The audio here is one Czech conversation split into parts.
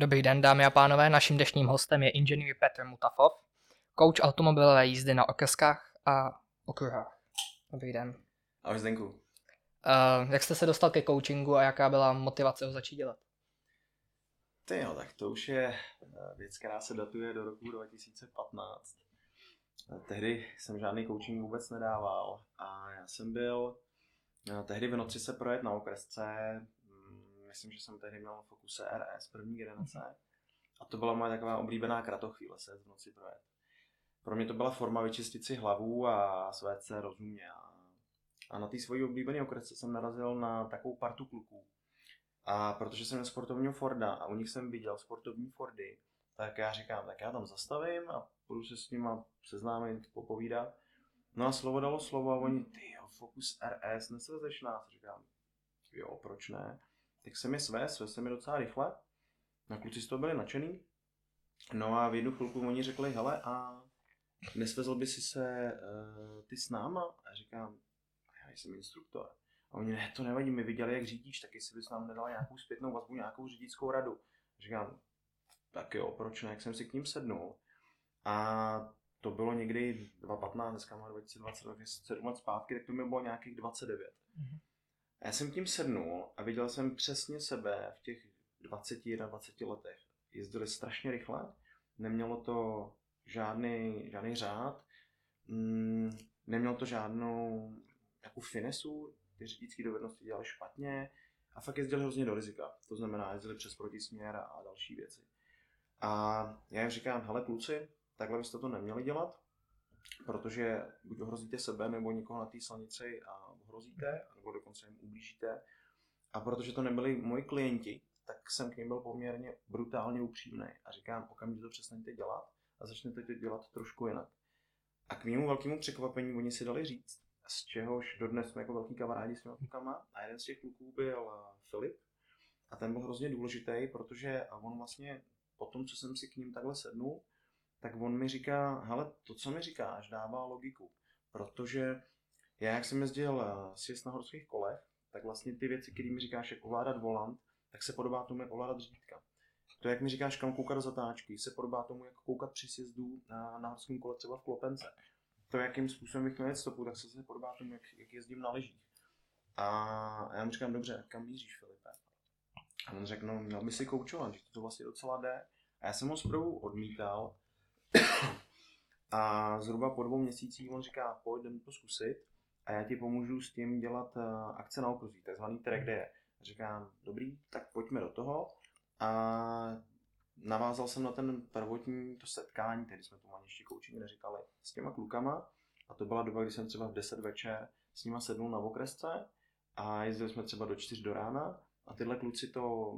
Dobrý den, dámy a pánové. Naším dnešním hostem je inženýr Petr Mutafov, coach automobilové jízdy na okreskách a okruhách. Dobrý den. Ahoj Zdenku. Uh, jak jste se dostal ke coachingu a jaká byla motivace ho začít dělat? Ty jo, tak to už je eh, věc, která se datuje do roku 2015. Eh, tehdy jsem žádný coaching vůbec nedával a já jsem byl tehdy v noci se projet na okresce, myslím, že jsem tehdy měl Focus RS první generace. A to byla moje taková oblíbená kratochvíle se v noci projet. Pro mě to byla forma vyčistit si hlavu a svést se rozumně. A, a na té svojí oblíbené okresce jsem narazil na takovou partu kluků. A protože jsem měl sportovního Forda a u nich jsem viděl sportovní Fordy, tak já říkám, tak já tam zastavím a budu se s nima seznámit, popovídat. No a slovo dalo slovo a oni, ty jo, Focus RS, nesvezeš nás. Říkám, jo, proč ne? Tak jsem je své, své jsem je docela rychle. Na kluci z toho byli nadšený. No a v jednu chvilku oni řekli, hele, a nesvezl by si se uh, ty s náma? A říkám, já jsem instruktor. A oni, ne, to nevadí, my viděli, jak řídíš, tak jestli bys nám nedal nějakou zpětnou vazbu, nějakou řídíckou radu. A říkám, tak jo, proč ne, jak jsem si k ním sednul. A to bylo někdy 2015, dneska má 2027 let zpátky, tak to mi bylo nějakých 29. Mm-hmm. A já jsem tím sednul a viděl jsem přesně sebe v těch 20, 21 letech. Jezdili strašně rychle, nemělo to žádný, žádný řád, mm, nemělo to žádnou jako finesu, ty řidičské dovednosti dělali špatně a fakt jezdili hrozně do rizika. To znamená, jezdili přes protisměr a další věci. A já jim říkám, hele kluci, takhle byste to neměli dělat, protože buď ohrozíte sebe nebo někoho na té silnici a ohrozíte, nebo dokonce jim ublížíte. A protože to nebyli moji klienti, tak jsem k ním byl poměrně brutálně upřímný a říkám, okamžitě to přestaňte dělat a začnete to dělat trošku jinak. A k mému velkému překvapení oni si dali říct, z čehož dodnes jsme jako velký kamarádi s klukama a jeden z těch kluků byl eh, Filip a ten byl hrozně důležitý, protože on vlastně po tom, co jsem si k ním takhle sednul, tak on mi říká, hele, to, co mi říkáš, dává logiku, protože já, jak jsem jezdil eh, sjezd na horských kolech, tak vlastně ty věci, které mi říkáš, jak ovládat volant, tak se podobá tomu, jak ovládat řídítka. To, jak mi říkáš, kam koukat do zatáčky, se podobá tomu, jak koukat při sjezdu na, na horském kole třeba v klopence. To, jakým způsobem bych měl stopu, tak se se podobá tomu, jak, jak jezdím na lyžích. A já mu říkám, dobře, kam míříš, Filipe? A on řekl, no, měl by si koučovat, že to vlastně docela jde. A já jsem ho zprvu odmítal, a zhruba po dvou měsících on říká, pojď, jdem to zkusit a já ti pomůžu s tím dělat uh, akce na okruzí, takzvaný track day. Říkám, dobrý, tak pojďme do toho. A navázal jsem na ten prvotní to setkání, tedy jsme tomu ani ještě koučení neříkali, s těma klukama. A to byla doba, kdy jsem třeba v 10 večer s nima sednul na okresce a jezdili jsme třeba do 4 do rána a tyhle kluci to,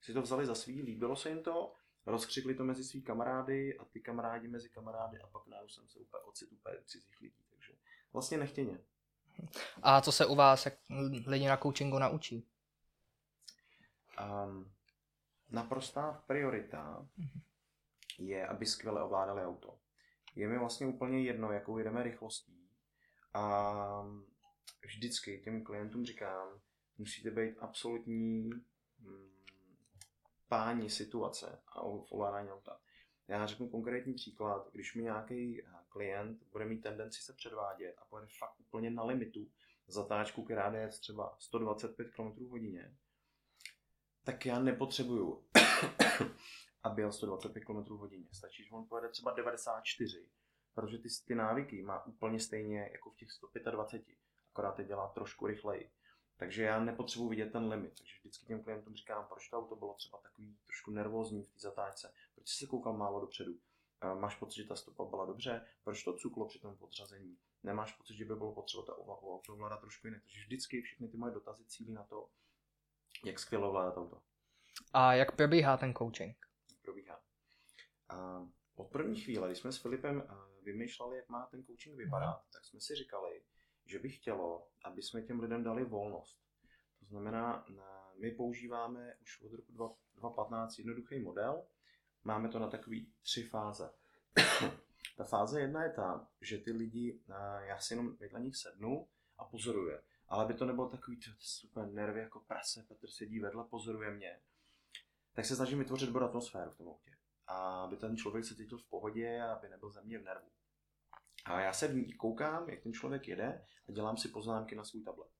si to vzali za svý, líbilo se jim to rozkřikli to mezi svý kamarády a ty kamarádi mezi kamarády a pak najednou jsem se úplně ocit úplně cizích lidí, takže vlastně nechtěně. A co se u vás jak lidi na coachingu naučí? Um, naprostá priorita je, aby skvěle ovládali auto. Je mi vlastně úplně jedno, jakou jedeme rychlostí a vždycky těm klientům říkám, musíte být absolutní hm, páni situace a ovládání auta. Já řeknu konkrétní příklad, když mi nějaký klient bude mít tendenci se předvádět a pojede fakt úplně na limitu zatáčku, která jde třeba 125 km hodině, tak já nepotřebuju, aby jel 125 km hodině. Stačí, že on pojede třeba 94, protože ty, ty návyky má úplně stejně jako v těch 125, akorát teď dělá trošku rychleji. Takže já nepotřebuji vidět ten limit. Takže vždycky těm klientům říkám, proč to auto bylo třeba takový trošku nervózní v té zatáčce, proč se koukal málo dopředu. Máš pocit, že ta stopa byla dobře, proč to cuklo při tom podřazení? Nemáš pocit, že by bylo potřeba ta auto ovládat trošku jinak. Takže vždycky všechny ty moje dotazy cílí na to, jak skvěle ovládat auto. A jak probíhá ten coaching? Probíhá. A od první chvíle, když jsme s Filipem vymýšleli, jak má ten coaching vypadat, mm. tak jsme si říkali, že by chtělo, aby jsme těm lidem dali volnost. To znamená, my používáme už od roku 2015 jednoduchý model, máme to na takový tři fáze. ta fáze jedna je ta, že ty lidi, já si jenom vedle nich sednu a pozoruje. Ale by to nebylo takový super nervy jako prase, Petr sedí vedle, pozoruje mě. tak se snažím vytvořit dobrou atmosféru v tom autě. A aby ten člověk se cítil v pohodě a aby nebyl ze mě v nervu. A já se v ní koukám, jak ten člověk jede a dělám si poznámky na svůj tablet.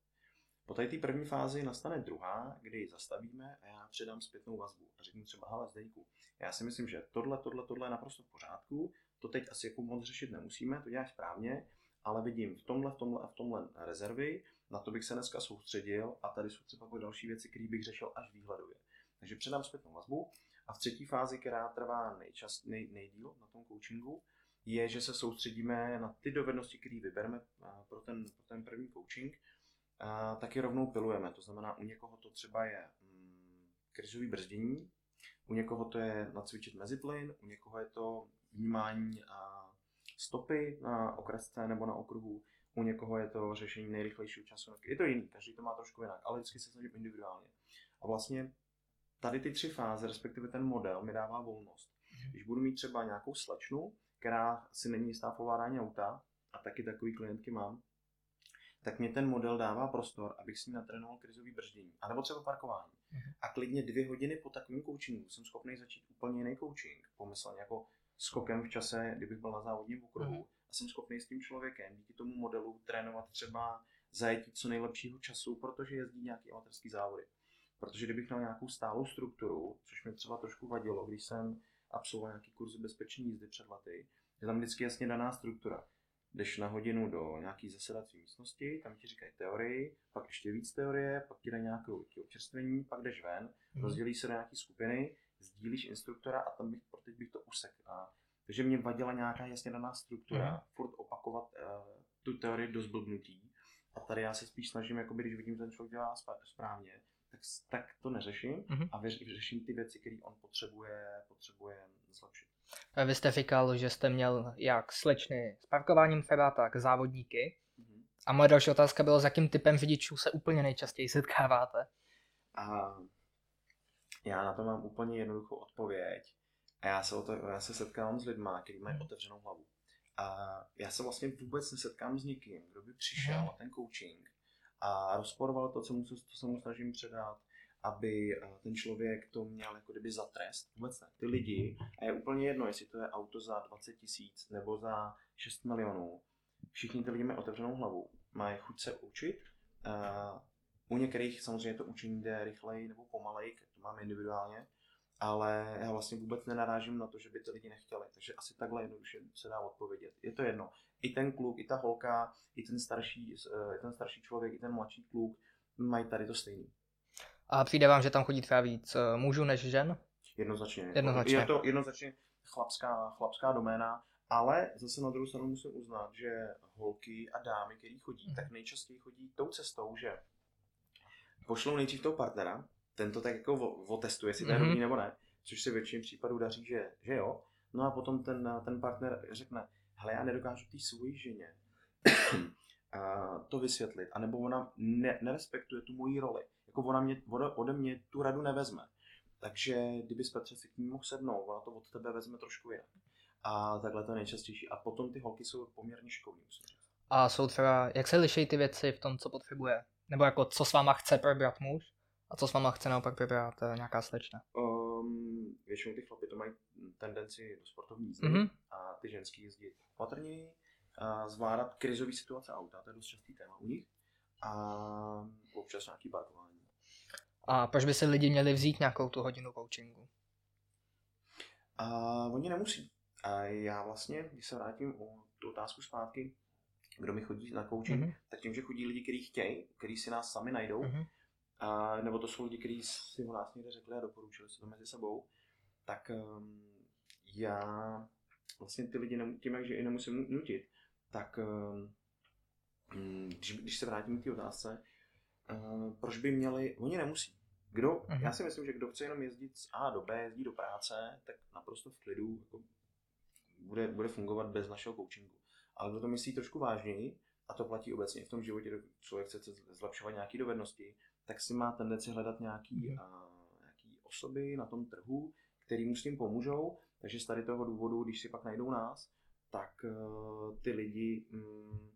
Po té první fázi nastane druhá, kdy zastavíme a já předám zpětnou vazbu a řeknu třeba, hele Zdeňku, já si myslím, že tohle, tohle, tohle je naprosto v pořádku, to teď asi jako moc řešit nemusíme, to děláš správně, ale vidím v tomhle, v tomhle a v tomhle rezervy, na to bych se dneska soustředil a tady jsou třeba další věci, které bych řešil až výhledově. Takže předám zpětnou vazbu a v třetí fázi, která trvá nejčas, nej, nejdíl na tom coachingu, je, že se soustředíme na ty dovednosti, které vybereme pro ten, pro ten první coaching, taky rovnou pilujeme. To znamená, u někoho to třeba je mm, krizový brzdění, u někoho to je nacvičit meziplyn, u někoho je to vnímání a stopy na okresce nebo na okruhu, u někoho je to řešení nejrychlejšího času. Je to jiný, každý to má trošku jinak, ale vždycky se snažím individuálně. A vlastně tady ty tři fáze, respektive ten model, mi dává volnost. Mhm. Když budu mít třeba nějakou slečnu, která si není jistá v ovládání auta, a taky takový klientky mám, tak mě ten model dává prostor, abych si natrénoval krizový brždění, anebo třeba parkování. Mm-hmm. A klidně dvě hodiny po takovém coachingu jsem schopný začít úplně jiný coaching, pomyslel jako skokem v čase, kdybych byl na závodním okruhu mm-hmm. a jsem schopný s tím člověkem díky tomu modelu trénovat třeba zajetí co nejlepšího času, protože jezdí nějaký amatérský závody. Protože kdybych měl nějakou stálou strukturu, což mi třeba trošku vadilo, když jsem absolvoval nějaký kurz bezpečné jízdy před lety, je tam vždycky jasně daná struktura jdeš na hodinu do nějaký zasedací místnosti, tam ti říkají teorii, pak ještě víc teorie, pak ti dají nějaké občerstvení, pak jdeš ven, mm. rozdělíš se do nějaké skupiny, sdílíš instruktora a tam bych, teď bych to usek. A, takže mě vadila nějaká jasně daná struktura, mm. furt opakovat uh, tu teorii do zblbnutí. A tady já se spíš snažím, jakoby, když vidím, že ten člověk dělá správně, tak, tak to neřeším mm-hmm. a řeším ty věci, které on potřebuje, potřebuje zlepšit. Vy jste říkal, že jste měl jak slečny s parkováním třeba, tak závodníky. Mm-hmm. A moje další otázka byla, s jakým typem řidičů se úplně nejčastěji setkáváte? A já na to mám úplně jednoduchou odpověď. A já se, o to, já se setkávám s lidmi, kteří mají mhm. otevřenou hlavu. A já se vlastně vůbec nesetkám s někým, kdo by přišel mhm. na ten coaching a rozporoval to, co, mu, co se mu snažím předat, aby eh, ten člověk to měl jako kdyby za trest. Vůbec ne. Ty lidi, a je úplně jedno, jestli to je auto za 20 tisíc nebo za 6 milionů, všichni ty lidi mají otevřenou hlavu, mají chuť se učit. Uh, u některých samozřejmě to učení jde rychleji nebo pomaleji, to máme individuálně, ale já vlastně vůbec nenarážím na to, že by ty lidi nechtěli. Takže asi takhle jednoduše se dá odpovědět. Je to jedno. I ten kluk, i ta holka, i ten starší, eh, i ten starší člověk, i ten mladší kluk mají tady to stejný. A přijde vám, že tam chodí třeba víc eh, mužů než žen? Jednoznačně. jednoznačně. Je to jednoznačně chlapská, chlapská doména, ale zase na druhou stranu musím uznat, že holky a dámy, které chodí, mm. tak nejčastěji chodí tou cestou, že pošlou nejdřív toho partnera, ten to tak jako otestuje, jestli to je mm-hmm. nebo ne, což se většině případů daří, že, že jo. No a potom ten, ten partner řekne, hele, já nedokážu té svoji ženě to vysvětlit, anebo ona ne, nerespektuje tu moji roli jako ona mě, ode mě tu radu nevezme. Takže kdyby Petře si k ní mohl sednout, ona to od tebe vezme trošku jinak. A takhle to je nejčastější. A potom ty holky jsou poměrně šikovní, musím říct. A jsou třeba, jak se liší ty věci v tom, co potřebuje? Nebo jako, co s váma chce probrat muž? A co s váma chce naopak probrat uh, nějaká slečna? Um, většinou ty chlapy to mají tendenci do sportovní jízdy mm-hmm. a ty ženský jezdí opatrněji, a zvládat krizové situace auta, to je dost častý téma u nich, a občas nějaký parkování. A proč by si lidi měli vzít nějakou tu hodinu coachingu? A oni nemusí. A já vlastně, když se vrátím o tu otázku zpátky, kdo mi chodí na coaching, mm-hmm. tak tím, že chodí lidi, kteří chtějí, kteří si nás sami najdou, mm-hmm. a, nebo to jsou lidi, kteří si o nás někde řekli a doporučili si to mezi sebou, tak um, já vlastně ty lidi, nem, tím, že i nemusím nutit, tak um, když, když se vrátím k té otázce, uh, proč by měli, oni nemusí. Kdo, uh-huh. já si myslím, že kdo chce jenom jezdit z A do B, jezdí do práce, tak naprosto v klidu jako bude, bude fungovat bez našeho coachingu. Ale kdo to myslí trošku vážněji, a to platí obecně v tom životě, člověk chce zlepšovat nějaké dovednosti, tak si má tendenci hledat nějaký, uh, nějaký osoby na tom trhu, který mu s tím pomůžou. Takže z tady toho důvodu, když si pak najdou nás, tak uh, ty lidi um,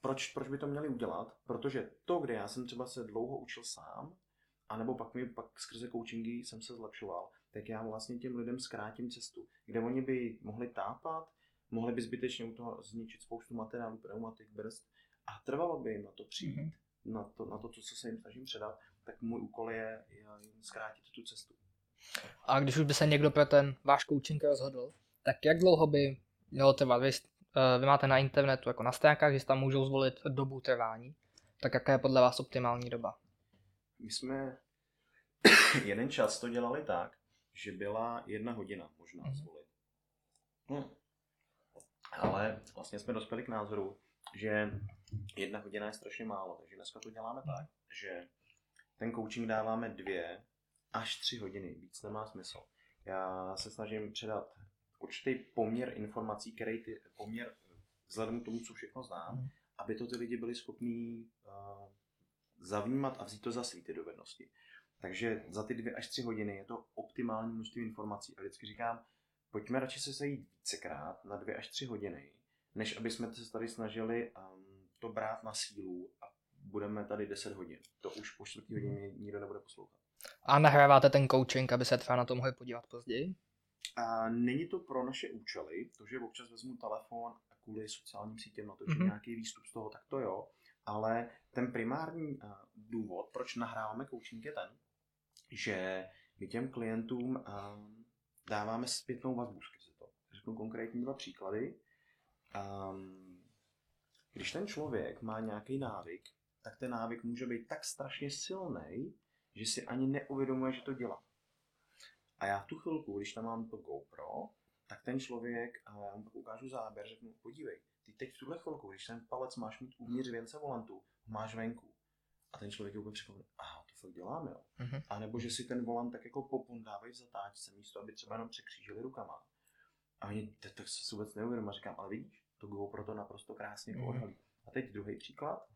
proč, proč by to měli udělat? Protože to, kde já jsem třeba se dlouho učil sám, a nebo pak mi pak skrze coachingy jsem se zlepšoval, tak já vlastně těm lidem zkrátím cestu, kde oni by mohli tápat, mohli by zbytečně u toho zničit spoustu materiálů, pneumatik, brzd a trvalo by jim na to přijít, mm-hmm. na, to, na to, co se jim snažím předat, tak můj úkol je, je jim zkrátit tu cestu. A když už by se někdo pro ten váš coaching rozhodl, tak jak dlouho by mělo trvat? Vy, uh, vy máte na internetu jako na stránkách, že si tam můžou zvolit dobu trvání. Tak jaká je podle vás optimální doba? My jsme jeden čas to dělali tak, že byla jedna hodina možná mm-hmm. zvolit. Hm. Ale vlastně jsme dospěli k názoru, že jedna hodina je strašně málo, takže dneska to děláme tak, že ten coaching dáváme dvě až tři hodiny, víc nemá smysl. Já se snažím předat určitý poměr informací, který ty poměr vzhledem k tomu, co všechno znám, mm. aby to ty lidi byli schopní uh, zavnímat a vzít to za svý ty dovednosti. Takže za ty dvě až tři hodiny je to optimální množství informací. A vždycky říkám, pojďme radši se sejít vícekrát na dvě až tři hodiny, než aby jsme se tady snažili um, to brát na sílu a budeme tady 10 hodin. To už po čtvrtý hodině nikdo nebude poslouchat. A nahráváte ten coaching, aby se třeba na to mohli podívat později? A není to pro naše účely, to, že občas vezmu telefon a kvůli sociálním sítím natočím mm-hmm. nějaký výstup z toho, tak to jo. Ale ten primární uh, důvod, proč nahráváme coaching, je ten, že my těm klientům uh, dáváme zpětnou vazbu skrze to. Řeknu konkrétní dva příklady. Um, když ten člověk má nějaký návyk, tak ten návyk může být tak strašně silný, že si ani neuvědomuje, že to dělá. A já v tu chvilku, když tam mám to GoPro, tak ten člověk, a já mu ukážu záběr, řeknu, podívej, ty teď v tuhle chvilku, když ten palec máš mít uvnitř věnce volantu, máš venku. A ten člověk je úplně překvapený, aha, fakt děláme, jo. Mm-hmm. A nebo že si ten volant tak jako popundávají v zatáčce, místo aby třeba jenom překřížili rukama. A oni tak se vůbec neuvědomí a říkám, ale vidíš, to GoPro to naprosto krásně mm-hmm. odhalí. A teď druhý příklad.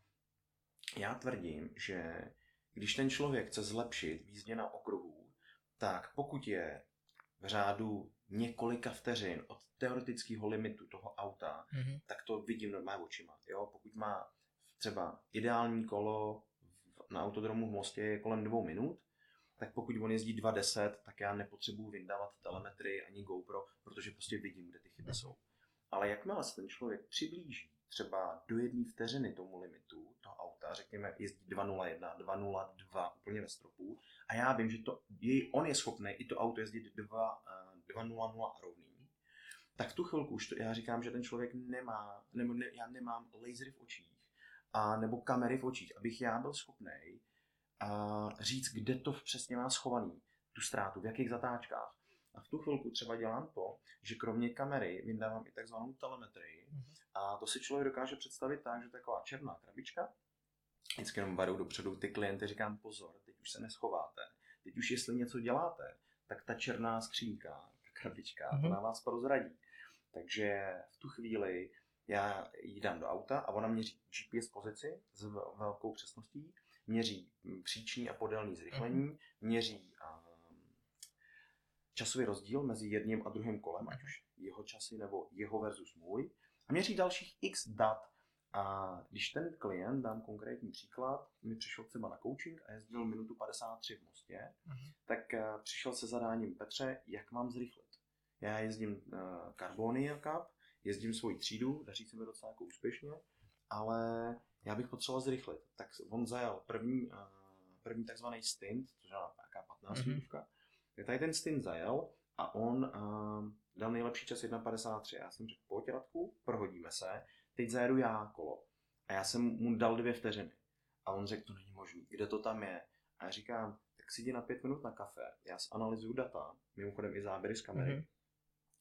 Já tvrdím, že když ten člověk chce zlepšit význě na okruhu, tak pokud je v řádu několika vteřin od teoretického limitu toho auta, mm-hmm. tak to vidím normálně očima. Jo? Pokud má třeba ideální kolo na autodromu v Mostě je kolem dvou minut, tak pokud on jezdí 2.10, tak já nepotřebuji vyndávat telemetry ani GoPro, protože prostě vidím, kde ty chyby jsou. Ale jakmile se ten člověk přiblíží třeba do jedné vteřiny tomu limitu toho auta, řekněme jezdí 2.01, 2.02 úplně ve stropu a já vím, že to, jej, on je schopný i to auto jezdit 2.00 a rovný, tak tu chvilku už to, já říkám, že ten člověk nemá, nebo ne, já nemám lasery v očích, a nebo kamery v očích, abych já byl schopný a říct, kde to přesně má schovaný, tu ztrátu, v jakých zatáčkách. A v tu chvilku třeba dělám to, že kromě kamery vyndávám i takzvanou telemetrii. Mm-hmm. A to si člověk dokáže představit tak, že taková černá krabička, vždycky jenom varu dopředu ty klienty říkám pozor, teď už se neschováte. Teď už jestli něco děláte, tak ta černá skřínka, ta krabička, mm-hmm. to na vás prozradí. Takže v tu chvíli já ji dám do auta a ona měří GPS pozici s velkou přesností, měří příčný a podélný zrychlení, mhm. měří um, časový rozdíl mezi jedním a druhým kolem, ať už jeho časy nebo jeho versus můj, a měří dalších x dat. A když ten klient, dám konkrétní příklad, mi přišel třeba na coaching a jezdil minutu 53 v Mostě, uh-huh. tak uh, přišel se zadáním Petře, jak mám zrychlit. Já jezdím uh, Carbonia Cup, jezdím svoji třídu, daří se mi docela jako úspěšně, ale já bych potřeboval zrychlit. Tak on zajel první, uh, první takzvaný stint, což je nějaká 15 mm-hmm. Tady ten stint zajel a on uh, dal nejlepší čas 1.53. Já jsem řekl, pojď Radku, prohodíme se, teď zajedu já kolo. A já jsem mu dal dvě vteřiny. A on řekl, to není možný, kde to tam je? A já říkám, tak si jdi na pět minut na kafe, já analyzuju data, mimochodem i záběry z kamery, mm-hmm.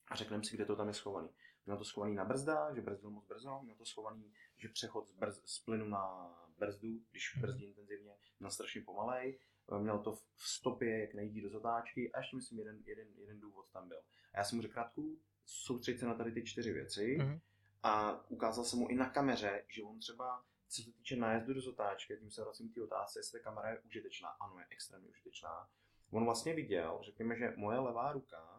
a řekneme si, kde to tam je schovaný. Měl to schovaný na brzdách, že brzdil moc brzo, měl to schovaný, že přechod z, brz, z plynu na brzdu, když mhm. brzdí intenzivně, měl strašně pomalej, měl to v stopě, jak nejdí do zatáčky a ještě myslím jeden, jeden, jeden důvod tam byl. A já jsem mu řekl krátku, soustředit se na tady ty čtyři věci mm-hmm. a ukázal jsem mu i na kameře, že on třeba, co se týče nájezdu do zatáčky, tím se vracím k té otázce, jestli ta kamera je užitečná. Ano, je extrémně užitečná. On vlastně viděl, řekněme, že moje levá ruka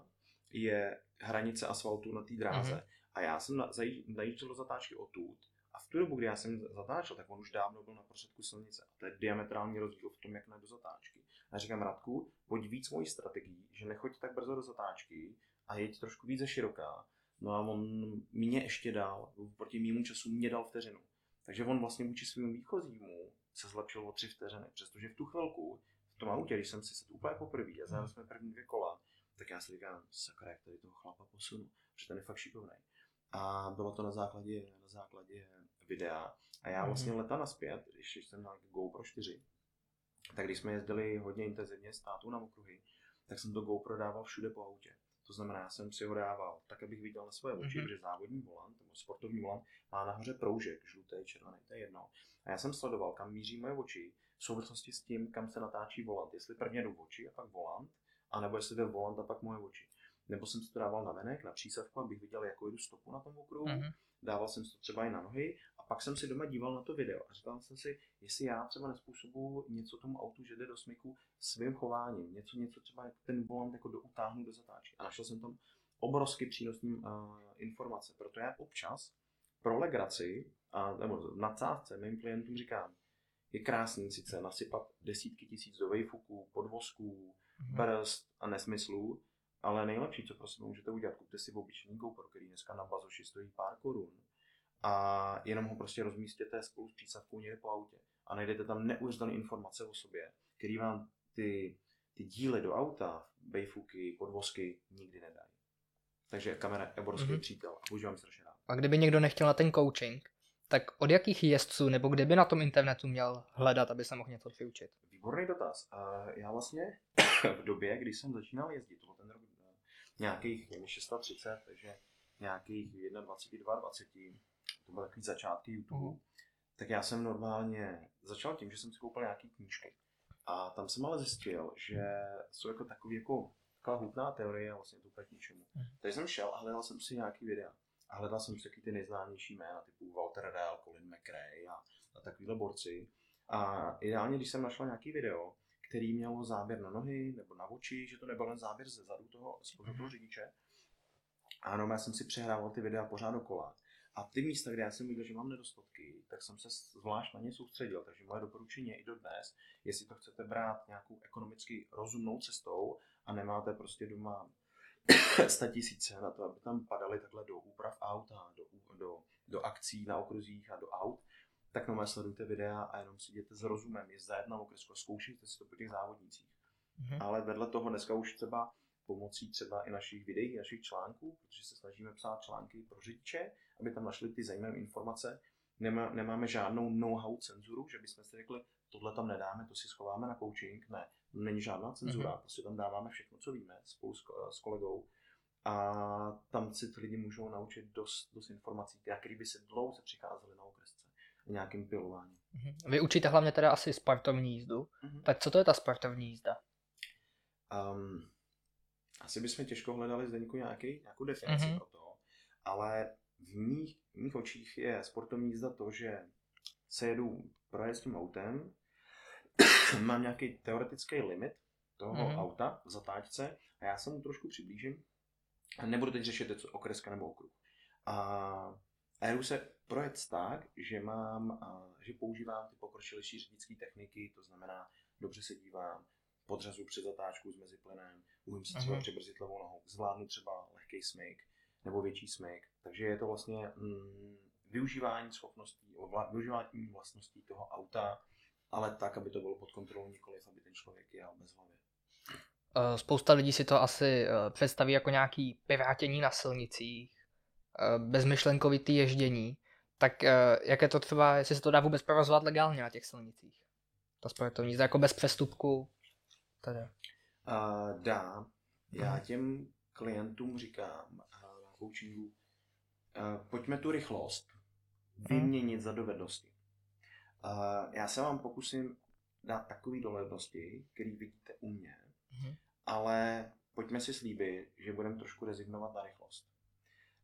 je hranice asfaltu na té dráze. Mm-hmm. A já jsem zajížděl do zatáčky odtud a v tu dobu, kdy já jsem zatáčel, tak on už dávno byl na prostředku silnice. A to je diametrální rozdíl v tom, jak na do zatáčky. A říkám, Radku, pojď víc mojí strategii, že nechoď tak brzo do zatáčky a jeď trošku více široká. No a on mě ještě dal, proti mýmu času mě dal vteřinu. Takže on vlastně vůči svým výchozímu se zlepšil o tři vteřiny, přestože v tu chvilku v tom autě, když jsem si sedl úplně poprvé a zajeli jsme první dvě kola, tak já si říkám, sakra, jak tady toho chlapa posunu, protože ten je fakt šikovný. A bylo to na základě, na základě videa. A já vlastně Mhm. leta naspět, když jsem měl GoPro 4, tak když jsme jezdili hodně intenzivně s tátou na okruhy, tak jsem to GoPro dával všude po autě. To znamená, já jsem si ho dával tak, abych viděl na svoje oči, Mhm. protože závodní volant nebo sportovní volant má nahoře proužek, žlutý, červený, to je jedno. A já jsem sledoval, kam míří moje oči v souvislosti s tím, kam se natáčí volant. Jestli prvně jdu oči a pak volant, anebo jestli jde volant a pak moje oči. Nebo jsem si to dával na venek, na přísavku, abych viděl, jakou jdu stopu na tom okruhu. Mhm. Dával jsem si to třeba i na nohy a pak jsem si doma díval na to video a říkal jsem si, jestli já třeba nespůsobuju něco tomu autu, že jde do smyku svým chováním, něco, něco třeba jak ten volant jako do utáhnu do zatáčky. A našel jsem tam obrovsky přínosný uh, informace. Proto já občas pro legraci, a, nebo v nadsázce mým klientům říkám, je krásný sice nasypat desítky tisíc do vejfuků, podvozků, Mhm. brzd a nesmyslů, ale nejlepší, co prostě můžete udělat, kupte si obyčejný GoPro, který dneska na bazoši stojí pár korun a jenom ho prostě rozmístěte spolu s přísavkou někde po autě a najdete tam neuvěřitelné informace o sobě, který vám ty, ty díly do auta, bejfuky, podvozky nikdy nedají. Takže kamera je obrovský Mhm. přítel a používám strašně rád. A kdyby někdo nechtěl na ten coaching, tak od jakých jezdců nebo kde by na tom internetu měl hledat, aby se mohl něco vyučit? Výborný dotaz. Já vlastně v době, kdy jsem začínal jezdit, to byl ten rok eh, nějakých je mi 630, takže nějakých 21, 22, 20, to byly takový začátky YouTube, Mhm. tak já jsem normálně začal tím, že jsem si koupil nějaký knížky. A tam jsem ale zjistil, že jsou jako takový jako taková hutná teorie a vlastně to úplně k ničemu. Mhm. Takže jsem šel a hledal jsem si nějaký videa. A hledal jsem si taky ty nejznámější jména, typu Walter Dale, Colin McRae a, a takovýhle borci. A ideálně, když jsem našel nějaký video, který měl záběr na nohy nebo na oči, že to nebyl jen záběr ze zadu toho, z toho Mhm. řidiče. Ano, já jsem si přehrával ty videa pořád dokola. A ty místa, kde já jsem viděl, že mám nedostatky, tak jsem se zvlášť na ně soustředil. Takže moje doporučení je i dodnes, jestli to chcete brát nějakou ekonomicky rozumnou cestou a nemáte prostě doma 100 tisíce na to, aby tam padaly takhle do úprav auta, do, do, do akcí na okruzích a do aut, tak normálně sledujte videa a jenom si jděte s rozumem, jezdit na okresku a zkoušejte si to po těch závodnících. Mhm. Ale vedle toho dneska už třeba pomocí třeba i našich videí, našich článků, protože se snažíme psát články pro řidiče, aby tam našli ty zajímavé informace. Nemá, nemáme žádnou know-how cenzuru, že bychom si řekli, tohle tam nedáme, to si schováme na coaching. Ne, není žádná cenzura, Mhm. prostě tam dáváme všechno, co víme spolu s, s kolegou. A tam si ty lidi můžou naučit dost, dost informací, které by se dlouze přicházely na okresce v nějakým pilováním. Mhm. Vy učíte hlavně teda asi sportovní jízdu. Mhm. Tak co to je ta sportovní jízda? Um, asi bychom těžko hledali zde nějaký, nějakou definici Mhm. mm-hmm. pro to, ale v mých, v mých očích je sportovní jízda to, že se jedu projet s tím autem, mám nějaký teoretický limit toho Mhm. mm-hmm. auta v zatáčce a já se mu trošku přiblížím a nebudu teď řešit, co okreska nebo okruh. A, a jdu se projet tak, že mám, že používám ty pokročilejší řidičské techniky, to znamená, dobře se dívám, podřazu před zatáčkou s meziplynem, umím si třeba Mhm. přibrzdit levou nohou, zvládnu třeba lehký smyk nebo větší smyk. Takže je to vlastně mm, využívání schopností, využívání vlastností toho auta, ale tak, aby to bylo pod kontrolou, nikoliv, aby ten člověk jel bez hlavy. Eh, Spousta lidí si to asi eh, představí jako nějaký pivátění na silnicích, bezmyšlenkovitý ježdění. Tak eh, jak je to třeba, jestli se to dá vůbec provozovat legálně na těch silnicích? Ta sportovní jízda jako bez přestupku. Teda. Uh, dá. Já Mhm. těm klientům říkám uh, na coachingu, uh, pojďme tu rychlost vyměnit za dovednosti. Uh, já se vám pokusím dát takové dovednosti, které vidíte u mě, Mhm. ale pojďme si slíbit, že budeme trošku rezignovat na rychlost.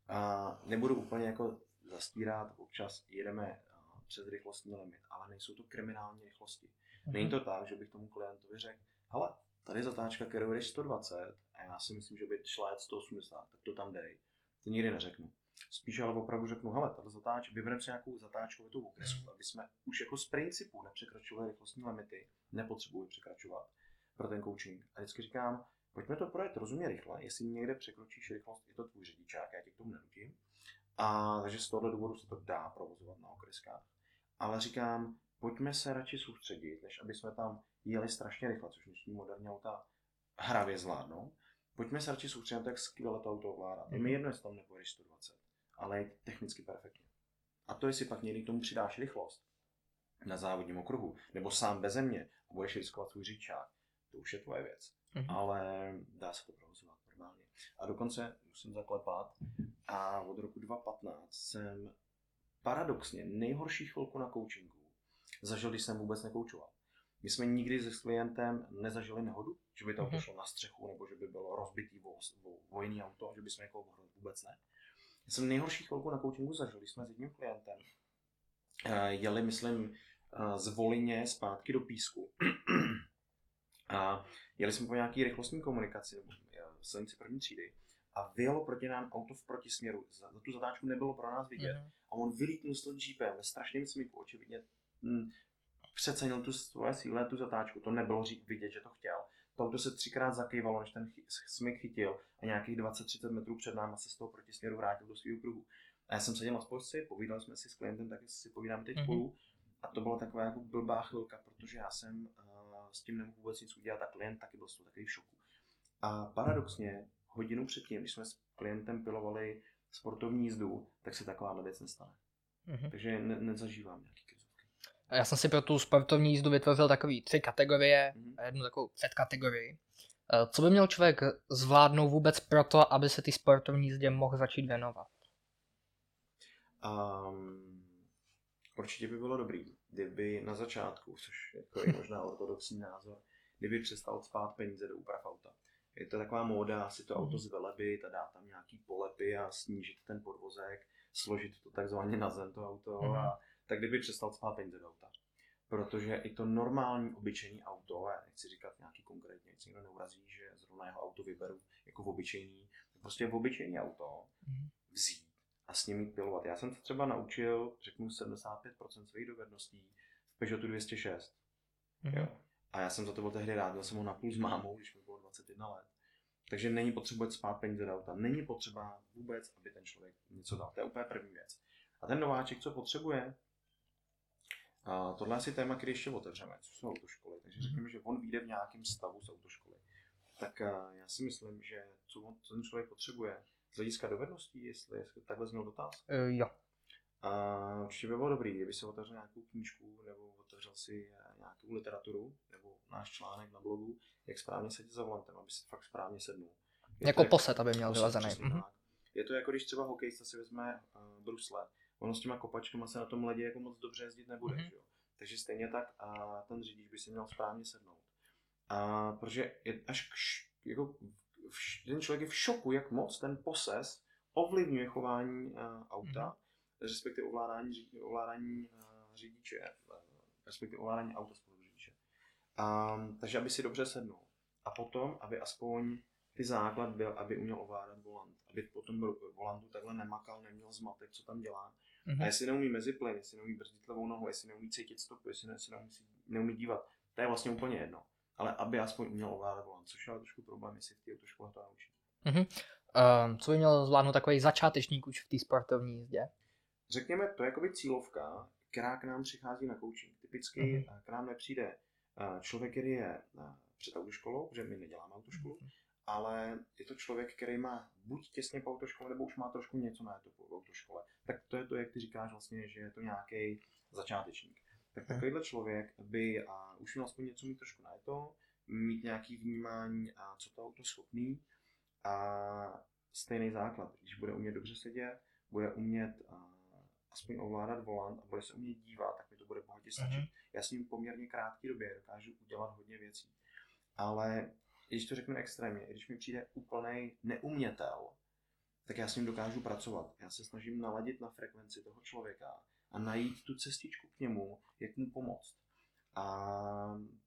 Uh, nebudu úplně jako zastírat, občas jedeme uh, přes rychlostní limit, ale nejsou to kriminální rychlosti. Není to tak, že bych tomu klientovi řekl, hele, tady je zatáčka, kterou jdeš 120 a já si myslím, že by šla jet 180, tak to tam dej. To nikdy neřeknu. Spíš ale opravdu řeknu, hele, tato zatáč, vybereme si nějakou zatáčkovitou okresku, aby jsme už jako z principu nepřekračovali rychlostní limity, nepotřebuji překračovat. pro ten coaching. A vždycky říkám, pojďme to projet rozumně rychle, jestli někde překročíš rychlost, je to tvůj řidičák, já tě k tomu nenutím. A takže z tohohle důvodu se to dá provozovat na okreskách. Ale říkám, pojďme se radši soustředit, než aby jsme tam jeli strašně rychle, což dnešní moderní auta hravě zvládnou. Pojďme se radši soustředit, jak skvěle to auto ovládá. Je mi jedno, jestli tam nepojedeš 120, ale je technicky perfektně. A to, jestli pak někdy k tomu přidáš rychlost na závodním okruhu, nebo sám bez země a budeš riskovat svůj řidičák, to už je tvoje věc. Mhm. Ale dá se to provozovat normálně. A dokonce musím zaklepat, a od roku 2015 jsem paradoxně nejhorší chvilku na coachingu zažil, když jsem vůbec nekoučoval. My jsme nikdy se klientem nezažili nehodu, že by to Mhm. šlo na střechu, nebo že by bylo rozbitý vo, vo, vojný auto, že by jsme někoho ohrozili, vůbec ne. Já jsem nejhorší chvilku na coachingu zažil, když jsme s jedním klientem eh, jeli, myslím, eh, z Volině zpátky do Písku. A jeli jsme po nějaký rychlostní komunikaci, nebo eh, silnici první třídy, a vyjelo proti nám auto v protisměru. Za, za tu zatáčku nebylo pro nás vidět. Mhm. A on vylítnul s tím jeepem ve strašném smyku, očividně hm, přecenil tu svoje síle, tu zatáčku. To nebylo vidět, že to chtěl. To auto se třikrát zakývalo, než ten chy- smyk chytil a nějakých 20-30 metrů před náma se z toho protisměru vrátil do svého kruhu. A já jsem seděl na spojce, povídali jsme si s klientem, tak si povídám teď Mhm. spolu. A to byla taková jako blbá chvilka, protože já jsem uh, s tím nemohl vůbec nic udělat a klient taky byl z toho takový v šoku. A paradoxně, hodinu předtím, když jsme s klientem pilovali sportovní jízdu, tak se taková věc nestane. Mhm. Takže ne, nezažívám nějaký krizovky. Já jsem si pro tu sportovní jízdu vytvořil takový tři kategorie Mhm. a jednu takovou předkategorii. Eh, Co by měl člověk zvládnout vůbec proto, aby se ty sportovní jízdě mohl začít věnovat? Um, určitě by bylo dobrý, kdyby na začátku, což jako je možná ortodoxní názor, kdyby přestal spát peníze do úprav auta. Je to taková móda si to auto Mhm. zvelebit a dát tam nějaký polepy a snížit ten podvozek, složit to takzvaně na zem to auto Mhm. a tak kdyby přestal spát peníze do auta. Protože i to normální obyčejný auto, já nechci říkat nějaký konkrétně, si někdo neurazí, že zrovna jeho auto vyberu jako obyčejný, tak prostě obyčejný auto Mhm. vzít a s ním jít pilovat. Já jsem se třeba naučil, řeknu 75% svých dovedností v Peugeotu 206. Mhm. Jo. A já jsem za to byl tehdy rád, měl jsem ho napůl s mámou, když mi bylo 21 let. Takže není potřeba spát peníze do auta. Není potřeba vůbec, aby ten člověk něco dal. To je úplně první věc. A ten nováček, co potřebuje, a tohle je asi téma, který ještě otevřeme, co jsou autoškoly. Takže Mhm. řekněme, že on vyjde v nějakém stavu z autoškoly. Tak a, já si myslím, že co, on, co ten člověk potřebuje z hlediska dovedností, jestli, jestli takhle zněl dotaz, Eh, Jo. a určitě by bylo dobrý, kdyby si otevřel nějakou knížku nebo otevřel si eh, nějakou literaturu nebo náš článek na blogu, jak správně sedět za volantem, aby si fakt správně sednul. Je Jako poset, aby měl vylazený. Mhm. tak. Je to jako když třeba hokejista si vezme uh, brusle. Ono s těma kopačkama se na tom ledě jako moc dobře jezdit nebude, Mhm. že jo? Takže stejně tak a ten řidič by si měl správně sednout. A protože je až k, š- jako ten člověk je v šoku, jak moc ten poses ovlivňuje chování uh, auta, Mhm. respektive ovládání, ovládání uh, řidiče, uh, respektive ovládání auta spolu řidiče. Um, takže aby si dobře sednul. A potom, aby aspoň ty základ byl, aby uměl ovládat volant. Aby po tom ro- volantu takhle nemakal, neměl zmatek, co tam dělá. Mhm. A jestli neumí meziplyn, jestli neumí brzdit levou nohu, jestli neumí cítit stopu, jestli, ne, jestli neumí, neumí dívat, to je vlastně úplně jedno. Ale aby aspoň uměl ovládat volant, což je ale trošku problém, jestli v té autoškole to naučí. Um, co by měl zvládnout takový začátečník už v té sportovní jízdě? Řekněme, to je jakoby cílovka, která k nám přichází na coaching. Typicky mm-hmm. k nám nepřijde eh, člověk, který je eh, před autoškolou, protože my neděláme autoškolu, ale je to člověk, který má buď těsně po autoškole, nebo už má trošku něco na to po autoškole. Tak to je to, jak ty říkáš vlastně, že je to nějaký začátečník. Tak takovýhle člověk by a, už měl aspoň něco mít trošku na to, mít nějaký vnímání a co to auto schopný a stejný základ. Když bude umět dobře sedět, bude umět a, aspoň ovládat volant a bude se umět dívat, tak mi to bude bohatě stačit. Mhm. Já s ním v poměrně krátké době dokážu udělat hodně věcí. Ale když to řeknu extrémně, když mi přijde úplný neumětel, tak já s ním dokážu pracovat. Já se snažím naladit na frekvenci toho člověka a najít tu cestičku k němu, jak mu pomoct. A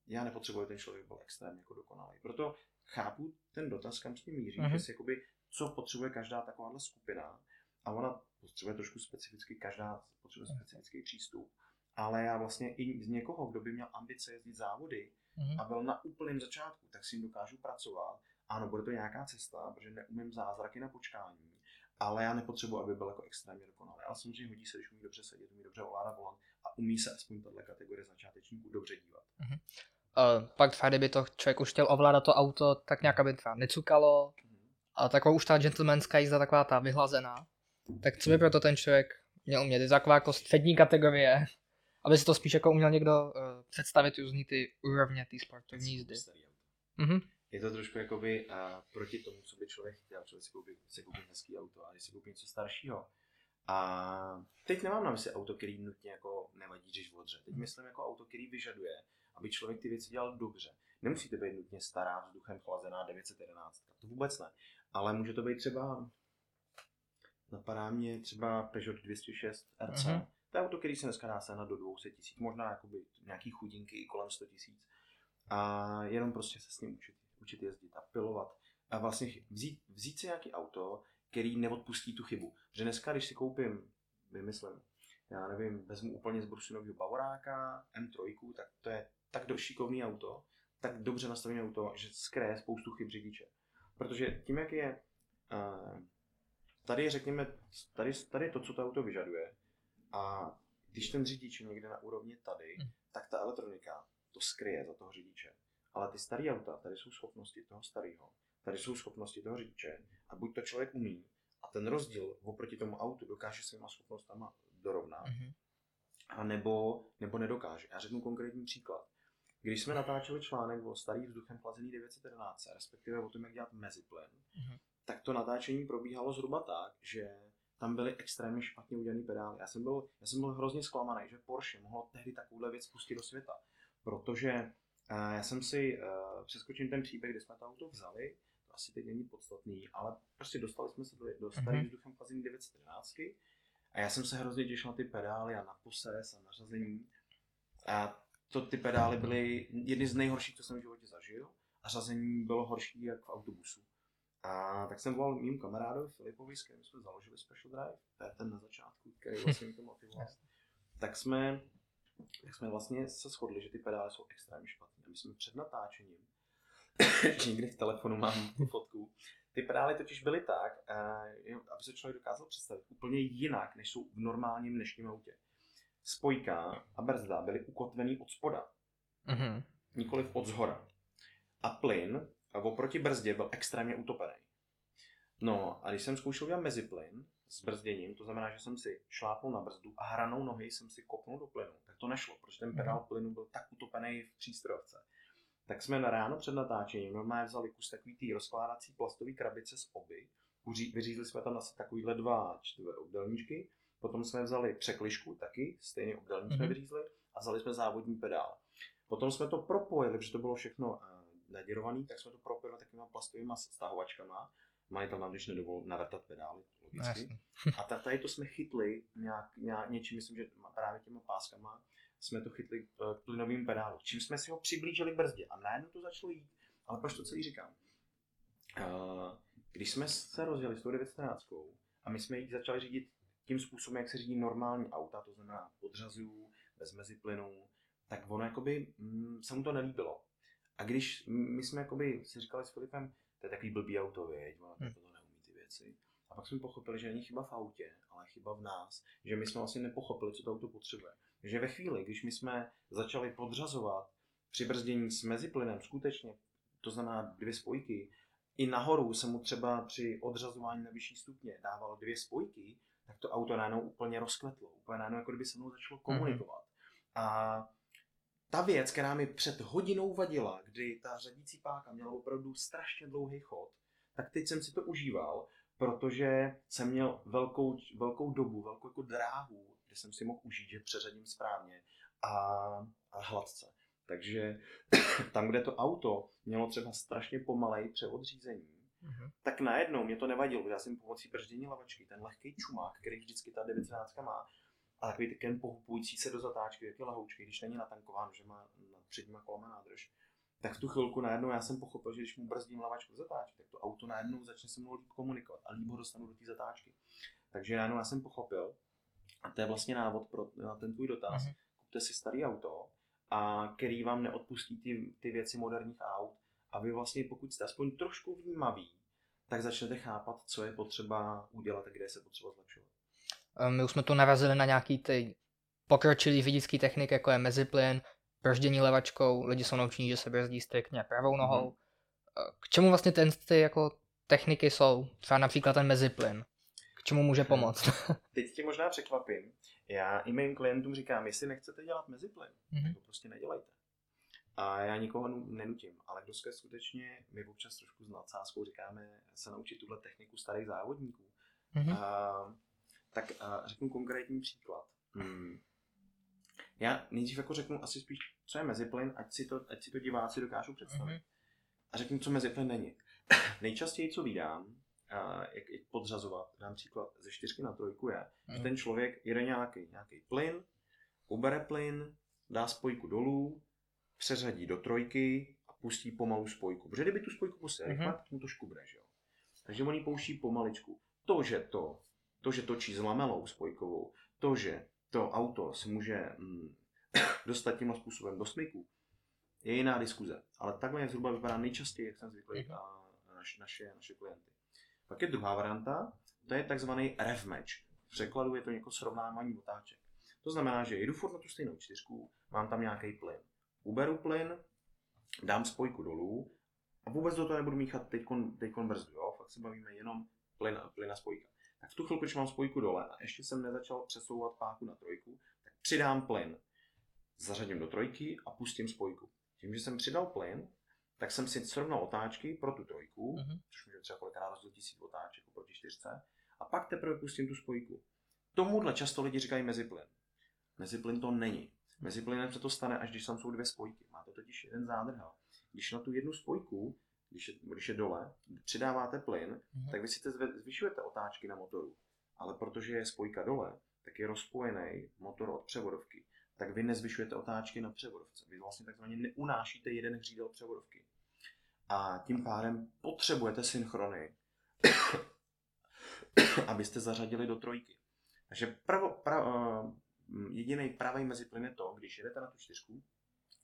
já nepotřebuji, aby ten člověk byl extrémně jako dokonalý. Proto chápu ten dotaz, kam s tím míří, Mhm. že si jakoby, co potřebuje každá takováhle skupina. A ona potřebuje trošku specificky, každá potřebuje specifický přístup. Ale já vlastně i z někoho, kdo by měl ambice jezdit závody, Mhm. a byl na úplném začátku, tak s tím dokážu pracovat. Ano, bude to nějaká cesta, protože neumím zázraky na počkání, ale já nepotřebuji, aby byl jako extrémně dokonalý. Ale samozřejmě hodí se, když umí dobře sedět, umí dobře ovládat volant a umí se aspoň tato kategorie začátečníků dobře dívat. Uh, pak třeba, kdyby to člověk už chtěl ovládat to auto, tak nějak aby třeba necukalo, a taková už ta gentlemanská jízda, taková ta vyhlazená, tak co by proto ten člověk měl umět? Je to taková jako střední kategorie, aby si to spíš jako uměl někdo uh, představit různý ty úrovně té sportovní jízdy. Auto. Je to trošku jakoby uh, proti tomu, co by člověk chtěl. Člověk si koupí, si koupí hezký auto a když si koupí něco staršího. A teď nemám na mysli auto, který nutně jako nevadí, když odře. Teď myslím jako auto, který vyžaduje, aby člověk ty věci dělal dobře. Nemusí to být nutně stará, vzduchem chlazená 911. To vůbec ne. Ale může to být třeba, napadá mě třeba Peugeot 206 RC. Mm-hmm. To je auto, který se dneska dá sehnat do 200 tisíc, možná jakoby nějaký chudinky i kolem 100 tisíc. A jenom prostě se s ním učit, učit jezdit a pilovat. A vlastně vzít, vzít si nějaký auto, který neodpustí tu chybu. Že dneska, když si koupím, vymyslím, já nevím, vezmu úplně zbrušenového Bavoráka, M3, tak to je tak došikovný auto, tak dobře nastavené auto, že skryje spoustu chyb řidiče. Protože tím, jak je, uh, tady řekněme, tady, tady je to, co to auto vyžaduje, a když ten řidič je někde na úrovni tady, Hmm. tak ta elektronika to skryje za toho řidiče. Ale ty staré auta, tady jsou schopnosti toho starého, tady jsou schopnosti toho řidiče. A buď to člověk umí, a ten rozdíl oproti tomu autu dokáže svýma schopnostama dorovnat, Mhm. a nebo, nebo nedokáže. Já řeknu konkrétní příklad. Když jsme natáčeli článek o starý vzduchem chlazený 911, respektive o tom, jak dělat meziplyn, Mhm. tak to natáčení probíhalo zhruba tak, že tam byly extrémně špatně udělané pedály. Já jsem, byl, já jsem byl hrozně zklamaný, že Porsche mohlo tehdy takovouhle věc pustit do světa. Protože uh, já jsem si, uh, přeskočím ten příběh, kde jsme to auto vzali, to asi teď není podstatný, ale prostě dostali jsme se do, do starých Mhm. vzduchem chlazený 911 a já jsem se hrozně těšil na ty pedály a na poses a na řazení. A to ty pedály byly jedny z nejhorších, co jsem v životě zažil. A řazení bylo horší jak v autobusu. A tak jsem volal mým kamarádovi Filipovi, s kterým jsme založili Special Drive, to je ten na začátku, který vlastně to motivoval. tak jsme, tak jsme vlastně se shodli, že ty pedály jsou extrémně špatné. A my jsme před natáčením, někdy v telefonu mám fotku, ty pedály totiž byly tak, eh, aby se člověk dokázal představit, úplně jinak, než jsou v normálním dnešním autě. Spojka a brzda byly ukotvený od spoda, Mhm. nikoliv od zhora. A plyn a oproti brzdě byl extrémně utopený. No a když jsem zkoušel dělat meziplyn s brzděním, to znamená, že jsem si šlápnul na brzdu a hranou nohy jsem si kopnul do plynu, tak to nešlo, protože ten pedál plynu byl tak utopený v přístrojovce. Tak jsme na ráno před natáčením normálně vzali kus takový tý rozkládací plastový krabice z oby, vyřízli jsme tam asi takovýhle dva čtvrté obdelníčky, potom jsme vzali překližku taky, stejný obdelník jsme Mhm. vyřízli a vzali jsme závodní pedál. Potom jsme to propojili, protože to bylo všechno uh, naděrované, tak jsme to propojili takovýma plastovými stahovačkama. Majitel nám když nedovolil navrtat pedály, logicky. Jasně. A ta- tady to jsme chytli nějak, nějak něčím, myslím, že právě těma páskama jsme to chytli uh, k plynovým pedálu. Čím jsme si ho přiblížili k brzdě a najednou to začalo jít. Ale proč to celý říkám? Uh, když jsme se rozjeli s tou 911 a my jsme ji začali řídit tím způsobem, jak se řídí normální auta, to znamená podřazů, bez meziplynu, tak ono jakoby mm, se mu to nelíbilo. A když my jsme jakoby si říkali s Filipem, to je takový blbý auto, věď, ono Hmm. to neumí ty věci. A pak jsme pochopili, že není chyba v autě, ale chyba v nás. Že my jsme vlastně nepochopili, co to auto potřebuje. Že ve chvíli, když my jsme začali podřazovat při brzdění s meziplynem skutečně, to znamená dvě spojky, i nahoru se mu třeba při odřazování na vyšší stupně dával dvě spojky, tak to auto najednou úplně rozkvetlo. Úplně najednou, jako kdyby se mnou začalo komunikovat. A ta věc, která mi před hodinou vadila, kdy ta řadící páka měla opravdu strašně dlouhý chod, tak teď jsem si to užíval, protože jsem měl velkou, velkou dobu, velkou jako dráhu, kde jsem si mohl užít, že přeřadím správně a, a hladce. Takže tam, kde to auto mělo třeba strašně pomalej převod řízení, Mhm. tak najednou mě to nevadilo. Já jsem pomocí brždění lavačky, ten lehký čumák, který vždycky ta 911 má, a takový ten pohupující se do zatáčky, jak je lahoučky, když není natankován, že má nad předníma kolama nádrž, tak v tu chvilku najednou já jsem pochopil, že když mu brzdím lavačku do zatáčky, tak to auto najednou začne se mnou líp komunikovat a líp ho dostanu do té zatáčky. Takže najednou já jsem pochopil, a to je vlastně návod pro, na ten tvůj dotaz, Mhm. kupte si starý auto a který vám neodpustí ty, ty věci moderních aut. A vy vlastně, pokud jste aspoň trošku vnímaví, tak začnete chápat, co je potřeba udělat a kde se potřeba zlepšovat. My už jsme tu narazili na nějaký ty pokročilý řidičský technik, jako je meziplyn, brždění levačkou, lidi jsou naučení, že se brzdí striktně pravou nohou. Mm-hmm. K čemu vlastně ten, ty jako techniky jsou? Třeba například ten meziplyn. K čemu může hmm. pomoct? Teď tě možná překvapím. Já i mým klientům říkám, jestli nechcete dělat meziplyn, mm-hmm. tak to prostě nedělejte. A já nikoho nenutím, ale kdo se skutečně, my občas trošku s nadsázkou říkáme, se naučit tuhle techniku starých závodníků. Mm-hmm. A, tak a řeknu konkrétní příklad. Hmm. Já nejdřív jako řeknu asi spíš, co je meziplyn, ať si to, ať si to diváci dokážou představit. Mm-hmm. A řeknu, co meziplyn není. Nejčastěji, co vydám, a jak, jak podřazovat, dám příklad ze čtyřky na trojku, je, mm-hmm. že ten člověk jede nějaký, nějaký plyn, ubere plyn, dá spojku dolů, přeřadí do trojky a pustí pomalu spojku. Protože kdyby tu spojku pustil mm-hmm. tak mu to škubre, že jo. Takže on ji pouští pomaličku. To, že to, to, že točí s lamelou spojkovou, to, že to auto se může mm, dostat tímhle způsobem do smyku, je jiná diskuze. Ale takhle zhruba vypadá nejčastěji, jak jsem zvyklý mm-hmm. na naš, naše, naše klienty. Pak je druhá varianta, to je takzvaný rev match. V překladu je to jako srovnávání otáček. To znamená, že jedu furt na tu stejnou čtyřku, mám tam nějaký plyn. Uberu plyn, dám spojku dolů a vůbec do toho nebudu míchat teďkon, brzdu, jo? fakt se bavíme jenom plyn, plyn a spojka. Tak v tu chvilku, když mám spojku dole a ještě jsem nezačal přesouvat páku na trojku, tak přidám plyn, zařadím do trojky a pustím spojku. Tím, že jsem přidal plyn, tak jsem si srovnal otáčky pro tu trojku, uh-huh. což může třeba kolikrát rozdíl tisíc otáček proti čtyřce, a pak teprve pustím tu spojku. Tomuhle často lidi říkají meziplyn. Meziplyn to není. Meziplynem se to stane, až když tam jsou dvě spojky. Máte totiž jeden zádrhel. Když na tu jednu spojku, když je, když je dole, přidáváte plyn, uh-huh. tak vy si zvyšujete otáčky na motoru. Ale protože je spojka dole, tak je rozpojený motor od převodovky tak vy nezvyšujete otáčky na převodovce. Vy vlastně takzvaně neunášíte jeden hřídel převodovky. A tím pádem potřebujete synchrony, abyste zařadili do trojky. Takže pravo, pra, uh, jediný pravý meziplyn je to, když jedete na tu čtyřku,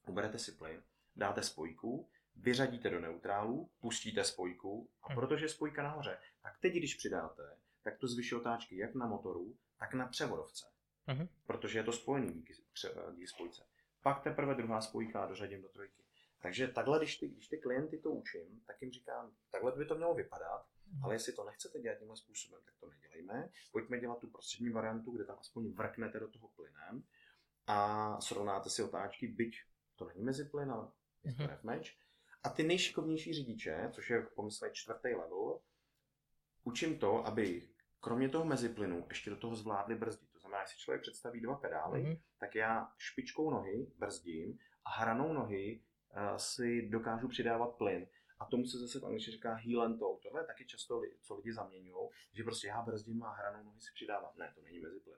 uberete si plyn, dáte spojku, vyřadíte do neutrálu, pustíte spojku a hm. protože je spojka nahoře, tak teď, když přidáte, tak to zvyšuje otáčky jak na motoru, tak na převodovce. Uh-huh. Protože je to spojený díky, díky spojce. Pak teprve druhá spojka dořadím do trojky. Takže takhle, když ty, když ty klienty to učím, tak jim říkám, takhle by to mělo vypadat, uh-huh. ale jestli to nechcete dělat tímhle způsobem, tak to nedělejme. Pojďme dělat tu prostřední variantu, kde tam aspoň vrknete do toho plynem a srovnáte si otáčky, byť to není mezi plyn, ale je to uh-huh. A ty nejšikovnější řidiče, což je pomyslně čtvrtý level, učím to, aby kromě toho meziplynu ještě do toho zvládli brzdit znamená, jestli člověk představí dva pedály, mm-hmm. tak já špičkou nohy brzdím a hranou nohy uh, si dokážu přidávat plyn. A tomu se zase v angličtině říká heel and toe. Tohle je taky často, co lidi zaměňují, že prostě já brzdím a hranou nohy si přidávám. Ne, to není meziplyn.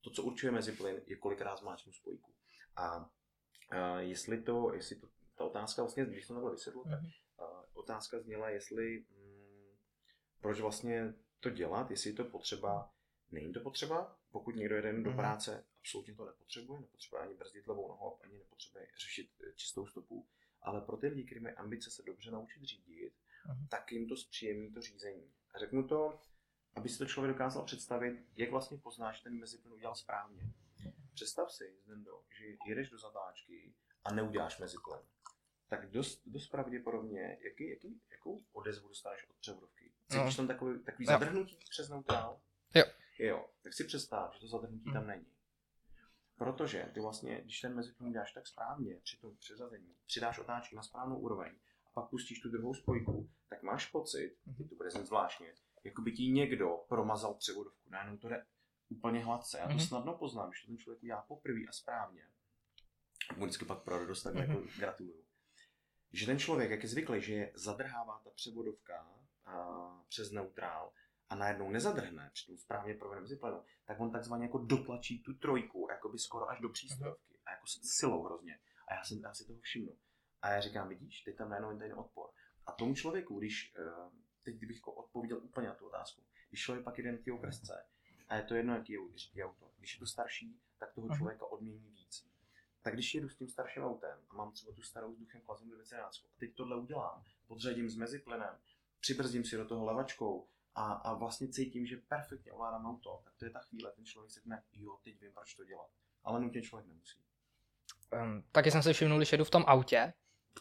To, co určuje meziplyn, je kolikrát zmáčknu spojku. A uh, jestli to, jestli to, ta otázka vlastně, když jsem to vysvětlil, tak uh, otázka zněla, jestli, mm, proč vlastně to dělat, jestli je to potřeba Není to potřeba, pokud někdo jede do mhm. práce, absolutně to nepotřebuje, nepotřebuje ani brzdit levou nohou, ani nepotřebuje řešit eh, čistou stopu, ale pro ty lidi, kteří mají ambice se dobře naučit řídit, uh-huh. tak jim to zpříjemní to řízení. A řeknu to, aby si to člověk dokázal představit, jak vlastně poznáš, že ten meziplyn udělal správně. Představ si, Zdendo, že jedeš do zatáčky a neuděláš meziplyn. Tak dost, dost pravděpodobně, jaký, jaký, jakou odezvu dostaneš od převodovky? Cítíš no. tam takový, takový no. zadrhnutí přes neutrál? Jo. Jo, tak si představ, že to zadrhnutí hmm. tam není. Protože ty vlastně, když ten meziplyn děláš tak správně při tom přeřazení, přidáš otáčky na správnou úroveň a pak pustíš tu druhou spojku, tak máš pocit, hmm. to bude znít zvláštně, jako by ti někdo promazal převodovku. Najednou to jde úplně hladce. Já to hmm. snadno poznám, že to ten člověk udělá poprvé a správně. Vždycky pak pro radost tak hmm. jako gratuluju. Že ten člověk, jak je zvyklý, že zadrhává ta převodovka a, přes neutrál, a najednou nezadrhne při tom správně provedeném meziplenu, tak on takzvaně jako dotlačí tu trojku, jako by skoro až do přístrojovky a jako silou hrozně. A já, jsem, já si toho všimnu. A já říkám, vidíš, teď tam najednou je ten odpor. A tomu člověku, když, eh, teď kdybych jako odpověděl úplně na tu otázku, když člověk pak jde na té okresce, a je to jedno, jaký je, jaký auto, když je to starší, tak toho člověka odmění víc. Tak když jedu s tím starším autem a mám třeba tu starou vzduchem chlazenu 911 a teď tohle udělám, podřadím s meziplynem, přibrzdím si do toho levačkou a, a vlastně cítím, že perfektně ovládám auto, tak to je ta chvíle, ten člověk se řekne, jo, teď vím, proč to dělat. Ale nutně člověk nemusí. Um, taky jsem si všimnul, když jedu v tom autě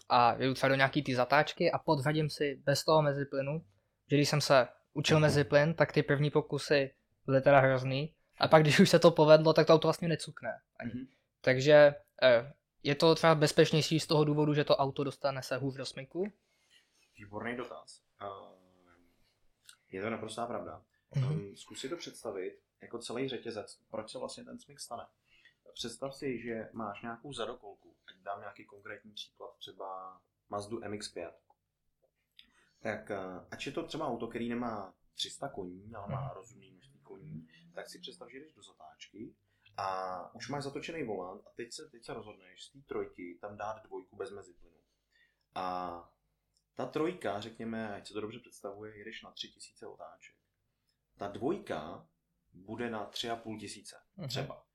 a jedu třeba do nějaký ty zatáčky a podřadím si bez toho meziplynu, že když jsem se učil meziplyn, tak ty první pokusy byly teda hrozný. A pak, když už se to povedlo, tak to auto vlastně necukne. Ani. Mhm. Takže eh, je to třeba bezpečnější z toho důvodu, že to auto dostane se hůř do smyku. Výborný dotaz. Uh, je to naprostá pravda. Mhm. Um, zkus si to představit jako celý řetězec, proč se vlastně ten smyk stane. Představ si, že máš nějakou zadokolku, ať dám nějaký konkrétní příklad, třeba Mazdu MX-5. Tak eh, ač je to třeba auto, který nemá 300 koní, ale má rozumný množství koní, tak si představ, že jdeš do zatáčky a už máš zatočený volant a teď se, teď se rozhodneš z té trojky tam dát dvojku bez meziplynu. A ta trojka, řekněme, ať se to dobře představuje, jedeš na 3000 otáček. Ta dvojka bude na 3500 tisíce Mhm. třeba.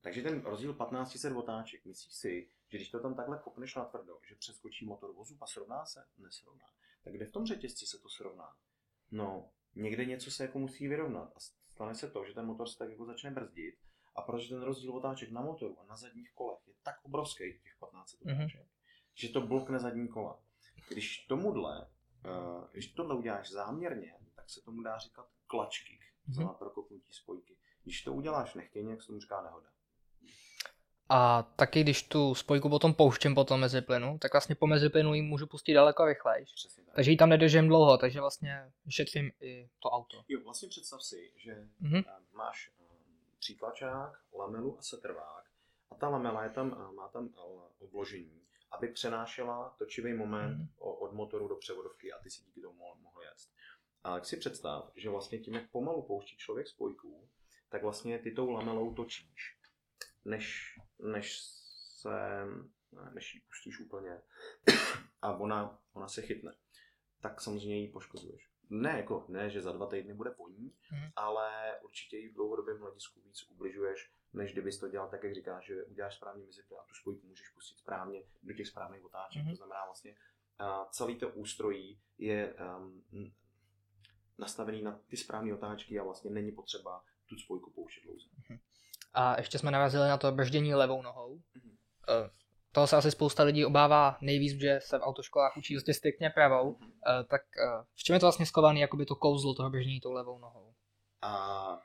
Takže ten rozdíl 1500 otáček, myslíš si, že když to tam takhle kopneš na tvrdo, že přeskočí motor vozu a srovná se? Nesrovná. Tak kde v tom řetězci se to srovná? No, někde něco se jako musí vyrovnat a stane se to, že ten motor se tak jako začne brzdit a protože ten rozdíl otáček na motoru a na zadních kolech je tak obrovský, těch 1500 Mhm. otáček, že to blokne zadní kola. Když tomuhle, eh, když tohle uděláš záměrně, tak se tomu dá říkat klačky, Mhm. znamená prokopnutí spojky. Když to uděláš nechtěně, jak se tomu říká nehoda. A taky když tu spojku potom pouštím po tom meziplynu, tak vlastně po meziplynu ji můžu pustit daleko rychleji. Tak. Takže ji tam nedržím dlouho, takže vlastně šetřím i to auto. Jo, vlastně představ si, že Mhm. eh, máš přítlačák, lamelu a setrvák a ta lamela je tam, eh, má tam eh, obložení, aby přenášela točivý moment o- od motoru do převodovky a ty si díky tomu mohl, mohl jet. A tak si představ, že vlastně tím, jak pomalu pouští člověk spojku, tak vlastně ty tou lamelou točíš, než, než se, než ji pustíš úplně a ona, ona se chytne. Tak samozřejmě ji poškozuješ. Ne, jako, ne, že za dva týdny bude po ní, Mhm. ale určitě ji v dlouhodobém hledisku víc ubližuješ, než kdybys to dělal tak, jak říkáš, že uděláš správně meziply a tu spojku můžeš pustit správně do těch správných otáček. Mhm. To znamená vlastně, a celý to ústrojí je um, nastavený na ty správné otáčky a vlastně není potřeba tu spojku pouštět dlouze. A ještě jsme narazili na to brždění levou nohou. Mhm. Eh, Toho se asi spousta lidí obává nejvíc, že se v autoškolách učí prostě striktně pravou. Eh, Tak eh, v čem je to vlastně skovaný, jakoby to kouzlo toho brždění tou levou nohou? A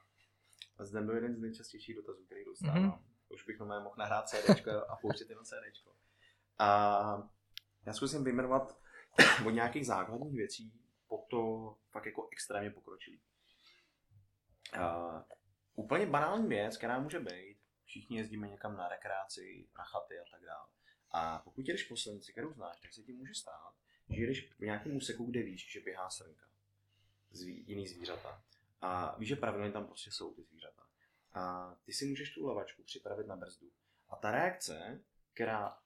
zde byl jeden z nejčastějších dotazů, který dostávám. Mhm. Mm-hmm. Už bych normálně mohl nahrát CD a pouštět jenom CD. A já zkusím vyjmenovat od nějakých základních věcí po to fakt jako extrémně pokročilý. A úplně banální věc, která může být, všichni jezdíme někam na rekreaci, na chaty a tak dále. A pokud jedeš po silnici, kterou znáš, tak se ti může stát, že jedeš v nějakém úseku, kde víš, že běhá srnka, zví, jiný zvířata. A víš, že pravidelně tam prostě jsou ty zvířata. A ty si můžeš tu lavačku připravit na brzdu. A ta reakce, která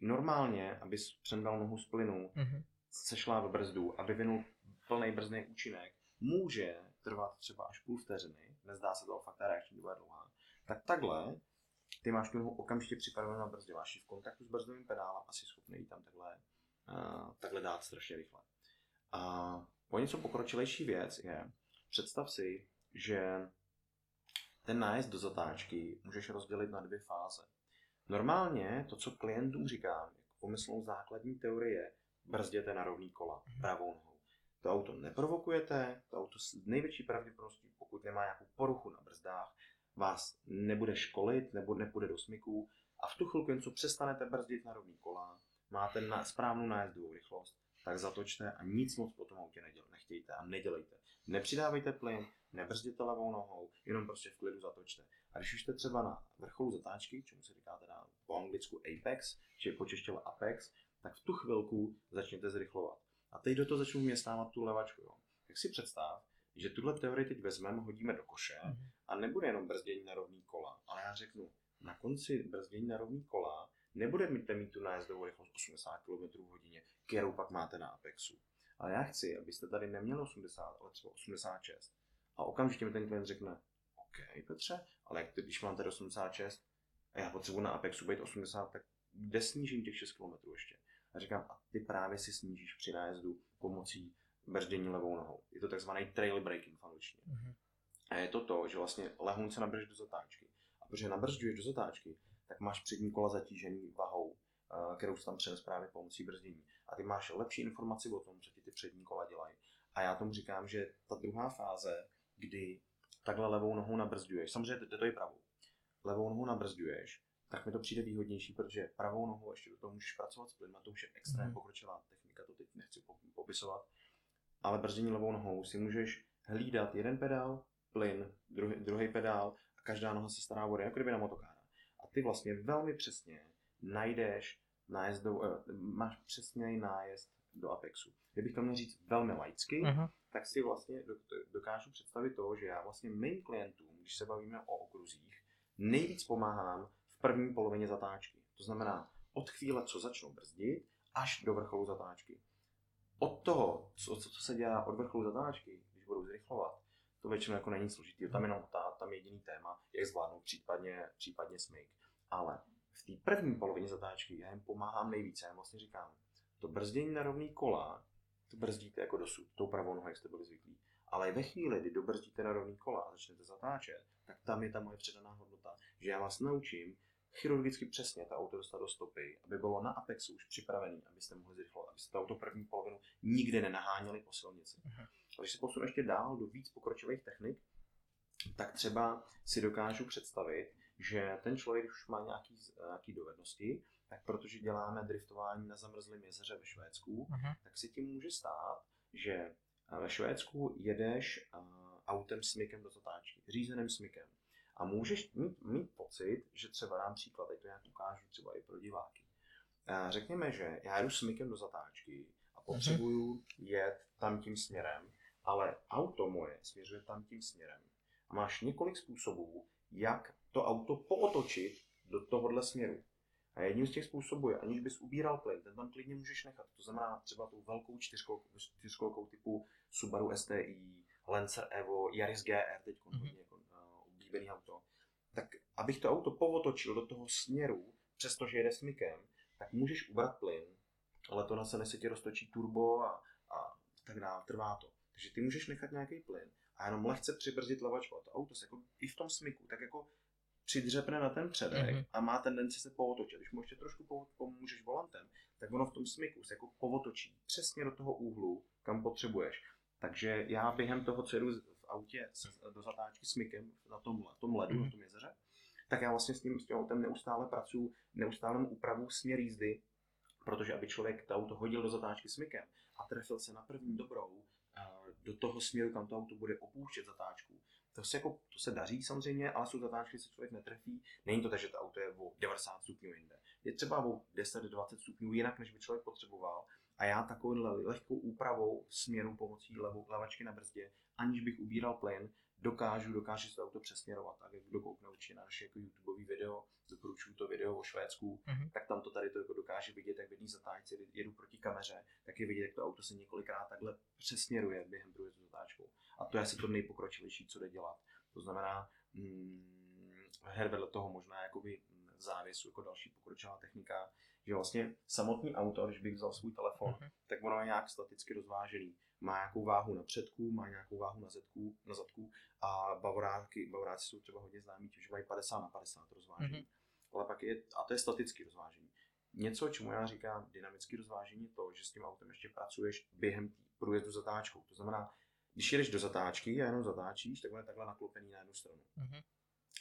normálně, abys přendal nohu z plynu, Mhm. sešla v brzdu a vyvinul plný brzdný účinek, může trvat třeba až půl vteřiny, nezdá se to, fakt ta reakční doba je dlouhá, tak takhle ty máš tu nohu okamžitě připravenou na brzdě, máš ji v kontaktu s brzdovým pedálem a jsi schopný ji tam takhle, uh, takhle dát strašně rychle. A po něco pokročilejší věc je, představ si, že ten nájezd do zatáčky můžeš rozdělit na dvě fáze. Normálně to, co klientům říkám, jako pomyslnou základní teorie, brzděte na rovný kola pravou nohou. To auto neprovokujete, to auto s největší pravděpodobností, pokud nemá nějakou poruchu na brzdách, vás nebude školit, nebo nepůjde do smyku a v tu chvilku, co přestanete brzdit na rovný kola, máte na správnou nájezdovou rychlost, tak zatočte a nic moc po tom autě neděl, nechtějte a nedělejte. Nepřidávejte plyn, nebrzděte levou nohou, jenom prostě v klidu zatočte. A když už jste třeba na vrcholu zatáčky, čemu se říká teda po anglicku apex, či po češtině apex, tak v tu chvilku začněte zrychlovat. A teď do toho začnu městávat tu levačku. Jo. Tak si představ, že tuhle teorii teď vezmeme, hodíme do koše Mhm. a nebude jenom brzdění na rovný kola, ale já řeknu, na konci brzdění na rovný kola nebude mít, mít tu nájezdovou rychlost 80 km v hodině, kterou pak máte na Apexu. Ale já chci, abyste tady neměli 80, ale třeba 86. A okamžitě mi ten klient řekne, OK, Petře, ale jak to, když mám tady 86, a já potřebuji na Apexu být 80, tak kde snížím těch 6 km ještě? A říkám, a ty právě si snížíš při nájezdu pomocí brzdění levou nohou. Je to takzvaný trail braking v angličtině. Mhm. A je to to, že vlastně lehůň se nabržeš do zatáčky. A protože nabržďuješ do zatáčky, tak máš přední kola zatížený vahou, eh, kterou si tam přenes právě pomocí brzdění. A ty máš lepší informaci o tom, co ti ty přední kola dělají. A já tomu říkám, že ta druhá fáze, kdy takhle levou nohou nabrzďuješ, samozřejmě to, to je pravou, levou nohou nabrzďuješ, tak mi to přijde výhodnější, protože pravou nohou ještě do toho můžeš pracovat s plynem, to už je extrémně Mhm. pokročilá technika, to teď nechci po- popisovat, ale brzdění levou nohou si můžeš hlídat jeden pedál, plyn, druhý, druhý pedál a každá noha se stará o jako kdyby na motokára. A ty vlastně velmi přesně najdeš nájezdou, eh, máš přesně nájezd do Apexu. Kdybych to měl říct velmi laicky, Mhm. tak si vlastně dok- dokážu představit to, že já vlastně mým klientům, když se bavíme o okruzích, nejvíc pomáhám v první polovině zatáčky. To znamená od chvíle, co začnou brzdit, až do vrcholu zatáčky. Od toho, co, co, se dělá od vrcholu zatáčky, když budou zrychlovat, to většinou jako není složitý. Tam jenom ta, tam je jediný téma, jak zvládnout případně, případně smyk. Ale v té první polovině zatáčky já jim pomáhám nejvíce. Já jim vlastně říkám, to brzdění na rovný kola, to brzdíte jako dosud, tou pravou nohou, jak jste byli zvyklí. Ale ve chvíli, kdy dobrzdíte na rovný kola a začnete zatáčet, tak tam je ta moje předaná hodnota, že já vás naučím chirurgicky přesně ta auto dostat do stopy, aby bylo na Apexu už připravený, abyste mohli zrychlovat, abyste to auto první polovinu nikdy nenaháněli po silnici. A když se posunu ještě dál do víc pokročilých technik, tak třeba si dokážu představit, že ten člověk, už má nějaký, nějaký dovednosti, tak protože děláme driftování na zamrzlém jezeře ve Švédsku, Mhm. tak si tím může stát, že eh, ve Švédsku jedeš eh, autem smykem do zatáčky, řízeným smykem. A můžeš mít, mít pocit, že třeba dám příklad, teď to nějak ukážu třeba i pro diváky. Eh, Řekněme, že já jdu smykem do zatáčky a potřebuju jet tam tím směrem, ale auto moje směřuje tam tím směrem. A máš několik způsobů, jak to auto pootočit do tohohle směru. A jedním z těch způsobů je, aniž bys ubíral plyn, ten tam klidně můžeš nechat. To znamená třeba tou velkou čtyřkolkou, čtyřkolkou typu Subaru STI, Lancer Evo, Yaris GR, teď Mhm. hodně jako, oblíbený auto. Tak abych to auto povotočil do toho směru, přestože jede smykem, tak můžeš ubrat plyn, ale to na se se ti roztočí turbo a, a tak dále, trvá to. Takže ty můžeš nechat nějaký plyn a jenom lehce přibrzdit levačku. A to auto se jako i v tom smyku, tak jako přidřepne na ten předek Mhm. mm-hmm. a má tendenci se pootočit. Když mu ještě trošku po- pomůžeš volantem, tak ono v tom smyku se jako povotočí přesně do toho úhlu, kam potřebuješ. Takže já během toho, co jedu autě se, do zatáčky smykem na tom, tom ledu, Mhm. na tom jezeře, tak já vlastně s tím, s tím autem neustále pracuji, neustále upravu směr jízdy, protože aby člověk to auto hodil do zatáčky smykem a trefil se na první dobrou eh, do toho směru, kam to auto bude opouštět zatáčku, to se, jako, to se daří samozřejmě, ale jsou zatáčky, se člověk netrefí. Není to tak, že to auto je o 90 stupňů jinde. Je třeba o 10-20 stupňů jinak, než by člověk potřeboval. A já takovou lehkou úpravou směru pomocí levo, levačky na brzdě, aniž bych ubíral plyn, dokážu, dokážu se to auto přesměrovat. A kdo koukne určitě na naše jako YouTube video, doporučuju to video o Švédsku, Mhm. tak tam to tady to jako dokáže vidět, jak v jedné zatáčce jedu proti kameře, tak je vidět, jak to auto se několikrát takhle přesměruje během průjezdu zatáčkou. A to je asi to nejpokročilejší, co jde dělat. To znamená, mm, her vedle toho možná jakoby závěsu jako další pokročilá technika, že vlastně samotný auto, když bych vzal svůj telefon, Mhm. tak ono je nějak staticky rozvážený. Má nějakou váhu na předku, má nějakou váhu na zadku, na zadku a bavoráky, bavoráci jsou třeba hodně známí tím, že mají 50 na 50 rozvážení. Mhm. Ale pak je, a to je statický rozvážení. Něco, čemu já říkám dynamické rozvážení, je to, že s tím autem ještě pracuješ během průjezdu zatáčkou. To znamená, když jedeš do zatáčky a jenom zatáčíš, tak on je takhle naklopený na jednu stranu. Mhm.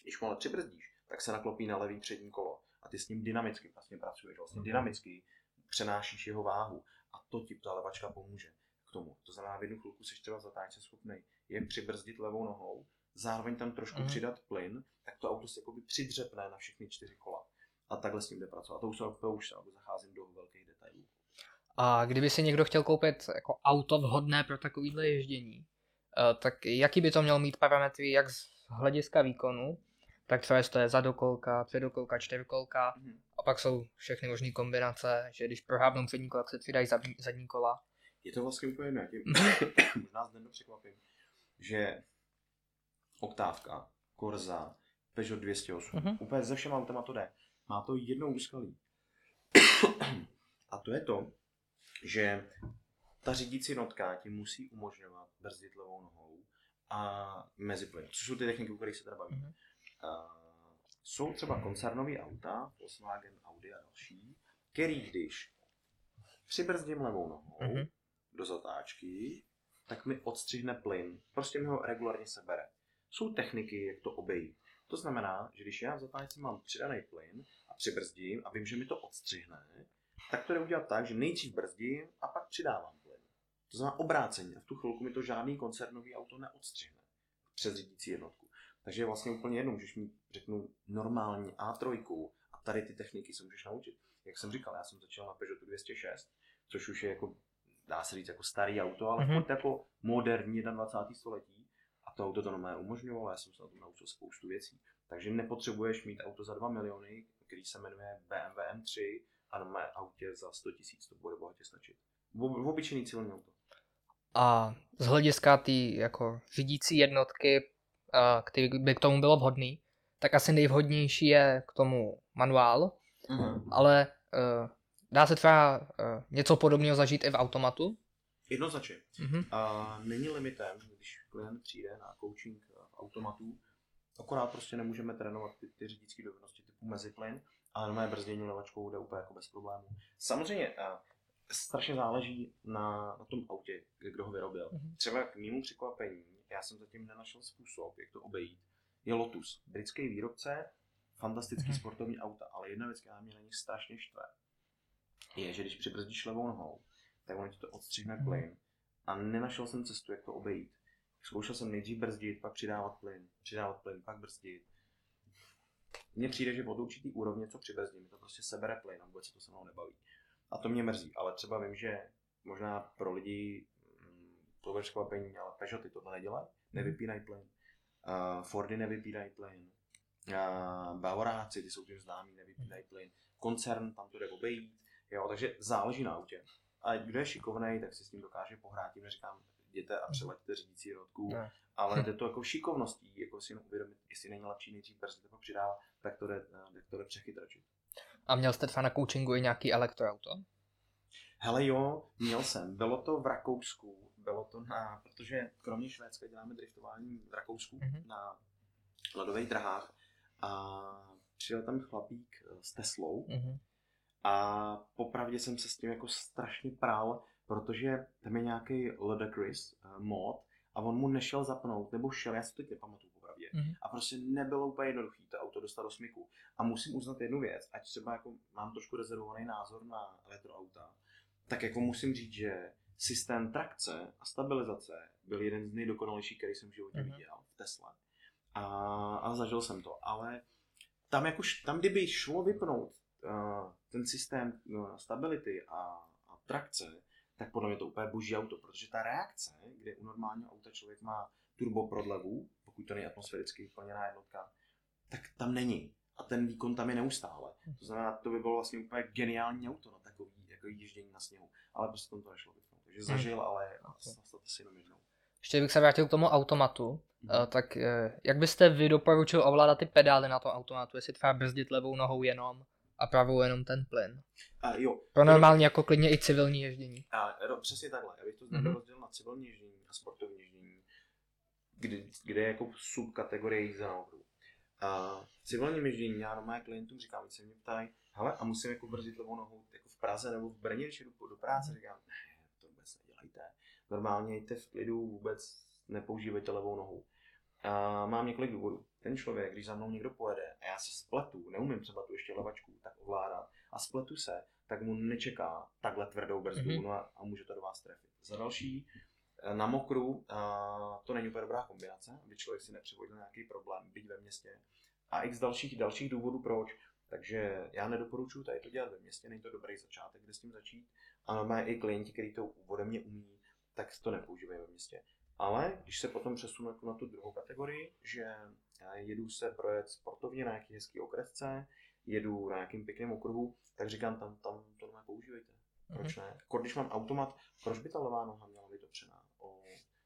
Když mu ale přibrzdíš, tak se naklopí na levý přední kolo a ty s ním dynamicky vlastně pracuješ. Vlastně Mhm. dynamicky přenášíš jeho váhu a to ti ta levačka pomůže k tomu. To znamená, v jednu chvilku jsi třeba zatáčce schopný je přibrzdit levou nohou, zároveň tam trošku Mhm. přidat plyn, tak to auto se jakoby přidřepne na všechny čtyři kola. A takhle s ním jde pracovat. To už, to už se zacházím do velkých detailů. A kdyby si někdo chtěl koupit jako auto vhodné pro takovýhle ježdění, eh, tak jaký by to mělo mít parametry jak z hlediska výkonu, tak třeba jestli to je zadokolka, předokolka, čtyřkolka Mhm. a pak jsou všechny možné kombinace, že když prohábnou přední kola, tak se přidají zadní, zadní kola. Je to vlastně úplně jiné. Tě- Možná zde překvapím, že oktávka, korza, Peugeot 208. Mhm. Úplně ze všema autama to jde. Má to jednou úskalí. A to je to, že ta řídící jednotka ti musí umožňovat brzdit levou nohou a meziplyn, což jsou ty techniky, o kterých se teda bavíme. Mhm. Uh, jsou třeba koncernové auta, Volkswagen, Audi a další, který když přibrzdím levou nohou Mhm. do zatáčky, tak mi odstřihne plyn. Prostě mi ho regulárně sebere. Jsou techniky, jak to obejít. To znamená, že když já v zatáčce mám přidaný plyn a přibrzdím a vím, že mi to odstřihne, tak to jde udělat tak, že nejdřív brzdím a pak přidávám plyn. To znamená obráceně. A v tu chvilku mi to žádný koncernový auto neodstřihne přes řídící jednotku. Takže je vlastně úplně jedno, můžeš mít, řeknu, normální A3 a tady ty techniky se můžeš naučit. Jak jsem říkal, já jsem začal na Peugeotu 206, což už je jako, dá se říct, jako starý auto, ale Mhm. mm-hmm. jako moderní 21. století. A to auto to normálně umožňovalo, já jsem se na tom naučil spoustu věcí. Takže nepotřebuješ mít auto za 2 miliony, který se jmenuje BMW M3 a na mé autě za 100 tisíc, to bude bohatě stačit. V, obyčejný civilní auto. A z hlediska té jako řídící jednotky, který by k tomu bylo vhodný, tak asi nejvhodnější je k tomu manuál, Mm-hmm. ale uh, dá se třeba uh, něco podobného zažít i v automatu. Jednoznačně. Mhm. A není limitem, když klient přijde na coaching v automatu, akorát prostě nemůžeme trénovat ty, ty řidičské dovednosti typu meziplyn, ale na brzdění levačkou jde úplně jako bez problémů. Samozřejmě a, strašně záleží na, na tom autě, kdo ho vyrobil. Mhm. Třeba k mému překvapení, já jsem zatím nenašel způsob, jak to obejít, je Lotus. Britský výrobce, fantastický Mhm. sportovní auta, ale jedna věc, která mě na nich strašně štve, je, že když přibrzdíš levou nohou, tak ono ti to odstřihne Mhm. plyn a nenašel jsem cestu, jak to obejít. Zkoušel jsem nejdřív brzdit, pak přidávat plyn, přidávat plyn, pak brzdit. Mně přijde, že od určitý úrovně, co přibrzdím, mi to prostě sebere plyn a vůbec se to se mnou nebaví. A to mě mrzí, ale třeba vím, že možná pro lidi to bude překvapení, ale Peugeoty tohle nedělají, nevypínají plyn. Uh, Fordy nevypínají plyn. Uh, Bavoráci, ty jsou tím známí, nevypínají plyn. Koncern, tam to jde obejít. Jo, takže záleží na autě. A kdo je šikovný, tak si s tím dokáže pohrát. Tím neříkám, jděte a přelaďte řídící jednotku, Ne. ale jde to jako šikovností, jako si jenom uvědomit, jestli není lepší nejdřív brzdit, pak přidávat, tak to jde, eh, tak to jde přechytračit. A měl jste třeba na coachingu i nějaký elektroauto? Hele jo, měl jsem. Bylo to v Rakousku, bylo to na, protože kromě Švédska děláme driftování v Rakousku Mhm. na ledových drahách a přijel tam chlapík eh, s Teslou Mhm. a popravdě jsem se s tím jako strašně prál, protože tam je nějaký Ludacris uh, mod a on mu nešel zapnout, nebo šel, já si to teď nepamatuju popravdě. Mhm. A prostě nebylo úplně jednoduché to auto dostat do smyku. A musím uznat jednu věc, ať třeba jako mám trošku rezervovaný názor na retroauta, tak jako musím říct, že systém trakce a stabilizace byl jeden z nejdokonalejších, který jsem v životě Mhm. viděl v Tesle. A, a zažil jsem to, ale tam, jako, tam kdyby šlo vypnout uh, ten systém uh, stability a, a trakce, tak podle mě to úplně boží auto, protože ta reakce, kde u normálního auta člověk má turbo prodlevu, pokud to není atmosféricky plněná jednotka, tak tam není. A ten výkon tam je neustále. To znamená, to by bylo vlastně úplně geniální auto na takový jako jíždění na sněhu. Ale prostě tam to nešlo vypnout. Takže zažil, ale Ok. stalo si jenom jednou. Ještě bych se vrátil k tomu automatu, Mhm. eh, tak eh, jak byste vy doporučil ovládat ty pedály na tom automatu, jestli třeba brzdit levou nohou jenom a pravou jenom ten plyn? A jo, Pro normálně jako klidně i civilní ježdění. A ro- přesně takhle, já bych to Mhm. mm-hmm. rozdělil na civilní ježdění a sportovní ježdění, kde, kde je jako subkategorie jízda na okruhu. A v civilním ježdění já normálně klientům říkám, když se mě ptají, hele, a musím jako brzdit levou nohou jako v Praze nebo v Brně, když jdu do práce, říkám, ne, nedělejte. Normálně jděte v klidu, vůbec nepoužívejte levou nohu. A mám několik důvodů. Ten člověk, když za mnou někdo pojede a já se spletu, neumím třeba tu ještě levačku tak ovládat a spletu se, tak mu nečeká takhle tvrdou brzdu Mhm. no a, a může to do vás trefit. Za další, eh, na mokru a to není úplně dobrá kombinace, aby člověk si nepřivodil nějaký problém, byť ve městě. A x dalších, dalších důvodů proč. Takže já nedoporučuji tady to dělat ve městě, není to dobrý začátek, kde s tím začít. A normálně i klienti, kteří to ode mě umí, tak to nepoužívají ve městě. Ale když se potom přesunu jako na tu druhou kategorii, že já jedu se projet sportovně na nějaký hezký okresce, jedu na nějakým pěkném okruhu, tak říkám, tam, tam to normálně používejte. Proč ne? Jako když mám automat, proč by ta levá noha měla být opřená o,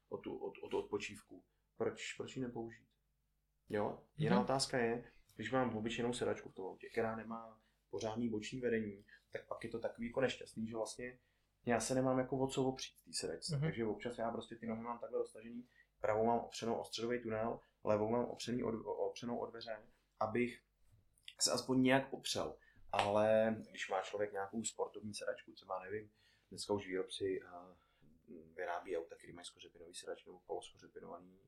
o, tu, o, o tu odpočívku? Proč, proč ji nepoužít? Jo, jiná Mhm. otázka je, když mám obyčejnou sedačku v tom autě, která nemá pořádný boční vedení, tak pak je to takový jako nešťastný, že vlastně já se nemám jako o co opřít v té sedačce. Mhm. Takže občas já prostě ty nohy mám takhle roztažený, pravou mám opřenou o středový tunel, levou mám opřený od, o- opřenou o dveře, abych se aspoň nějak opřel. Ale když má člověk nějakou sportovní sedačku, třeba nevím, dneska už výrobci a, vyrábí auta, který mají skořepinový sedačky nebo poloskořepinovaný,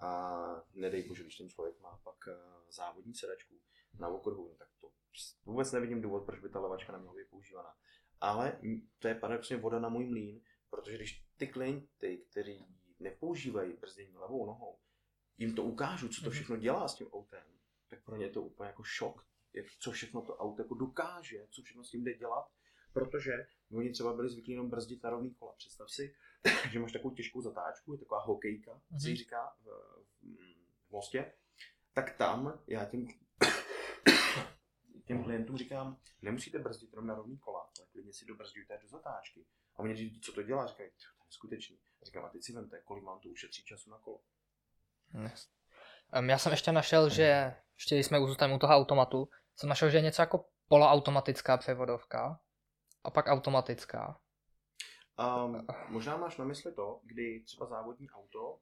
a nedej bože, když ten člověk má pak závodní sedačku na okruhu, no tak to vůbec nevidím důvod, proč by ta levačka neměla být používaná. Ale to je paradoxně voda na můj mlín, protože když ty klienty, kteří nepoužívají brzdění levou nohou, jim to ukážu, co to Mhm. všechno dělá s tím autem, tak pro ně je to úplně jako šok, jak, co všechno to auto jako dokáže, co všechno s tím jde dělat, protože oni třeba byli zvyklí jenom brzdit na rovný kola. Představ si, že máš takovou těžkou zatáčku, je taková hokejka, Mhm. si říká v, v, v mostě, tak tam já těm, těm klientům říkám, nemusíte brzdit jenom na rovný kola, ale klidně si dobrzďujte do zatáčky. A oni říkají, co to dělá? Říkají, "Tyjo, to je skutečný. A říkám, a teď si vemte, kolik mám tu ušetří času na kolo. Yes. Um, já jsem ještě našel, že ještě jsme zůstali u toho automatu, jsem našel, že je něco jako poloautomatická převodovka a pak automatická. Um, možná máš na mysli to, kdy třeba závodní auto, uh,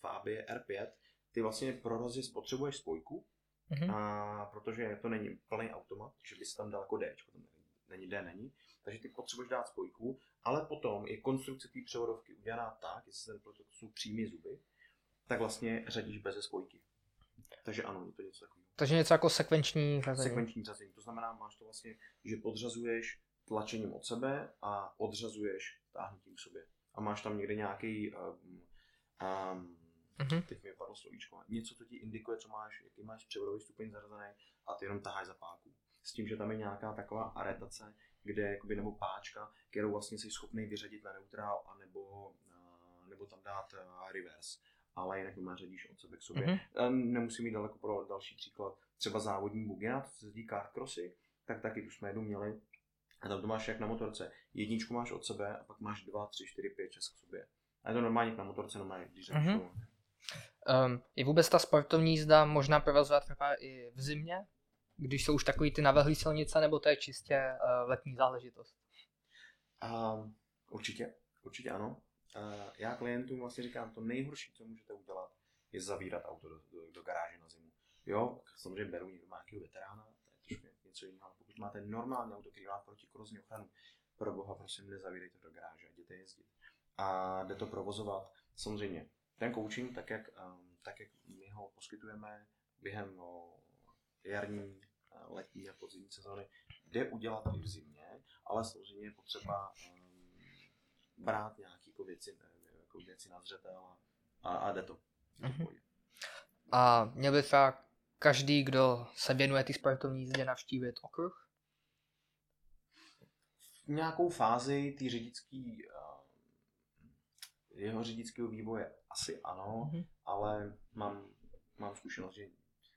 Fabie R5, ty vlastně pro rozjezd spotřebuješ spojku, Mhm. a protože to není plný automat, že bys tam dal jako D, tam není D, není, takže ty potřebuješ dát spojku, ale potom je konstrukce té převodovky udělaná tak, jestli se nepletu, to jsou přímé zuby, tak vlastně řadíš bez spojky. Takže ano, je to něco takového. Takže něco jako sekvenční řazení. Sekvenční řazení, to znamená, máš to vlastně, že podřazuješ tlačením od sebe a odřazuješ táhnutím k sobě. A máš tam někde nějaký, um, um, Mhm. teď mi padlo slovíčko, něco, co ti indikuje, co máš, jaký máš převodový stupeň zařazený a ty jenom taháš za páku. S tím, že tam je nějaká taková aretace, kde, jakoby, nebo páčka, kterou vlastně jsi schopný vyřadit na neutrál, anebo, uh, nebo tam dát uh, reverse. Ale jinak má řadíš od sebe k sobě. Mhm. A Nemusím mít daleko pro další příklad. Třeba závodní bugina, to se jezdí kartcrossy, tak taky tu jsme jednou měli. A tam to máš jak na motorce. Jedničku máš od sebe a pak máš dva, tři, čtyři, pět, šest k sobě. A je to normálně na motorce, normálně, když Mhm. mm-hmm. Um, je vůbec ta sportovní jízda možná provozovat třeba i v zimě, když jsou už takový ty navehlý silnice, nebo to je čistě uh, letní záležitost? Um, určitě, určitě ano. Uh, já klientům vlastně říkám, to nejhorší, co můžete udělat, je zavírat auto do, do, do garáže na zimu. Jo, samozřejmě beru někdo má nějakého veterána, to je trošku něco jiného, ale pokud máte normální auto, který má protikorozní ochranu, pro boha prosím nezavírejte do garáže, jděte jezdit. A jde to provozovat. Samozřejmě, ten coaching, tak jak, um, tak jak my ho poskytujeme během no, jarní, eh, letní a podzimní sezóny, jde udělat i v zimě, ale samozřejmě je potřeba um, brát nějaké jako věci, eh, jako věci na zřetel a, a, jde to. Mhm. A měl by třeba každý, kdo se věnuje té sportovní jízdě, navštívit okruh? v nějakou fázi té řidičský, eh, jeho řidičského vývoje asi ano, Mhm. ale mám, mám zkušenost, že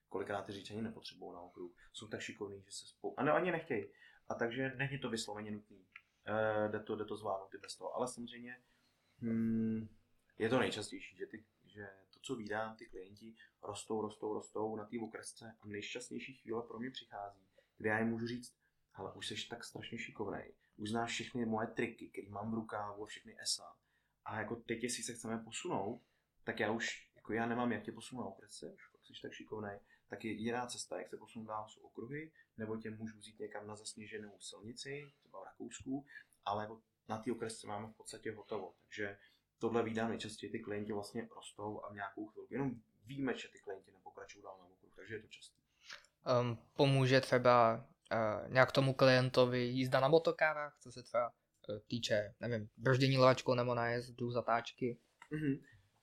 kolikrát ty řidiči ani nepotřebují na okruh. Jsou tak šikovní, že se spolu... A ne, ani nechtějí. A takže není to vysloveně nutný. E, jde, to, jde to zvládnout i bez toho. Ale samozřejmě hmm, je to nejčastější, že, ty, že to, co vídám, ty klienti rostou, rostou, rostou na té okresce a nejšťastnější chvíle pro mě přichází, kdy já jim můžu říct, ale už jsi tak strašně šikovnej, už znáš všechny moje triky, které mám v rukávu a všechny ESA. A jako teď, jestli se chceme posunout, tak já už, jako já nemám jak tě posunout už fakt jsi tak šikovnej, tak je jediná cesta, jak se posunout dál, jsou okruhy, nebo tě můžu vzít někam na zasněženou silnici, třeba v Rakousku, ale jako na té okresce máme v podstatě hotovo. Takže tohle vídám nejčastěji, ty klienti vlastně rostou a v nějakou chvilku. Jenom víme, že ty klienti nepokračují dál na okruh, takže je to časté. Um, pomůže třeba uh, nějak tomu klientovi jízda na motokárách, co se třeba týče, nevím, brždění levačkou nebo nájezdu, zatáčky. Mhm.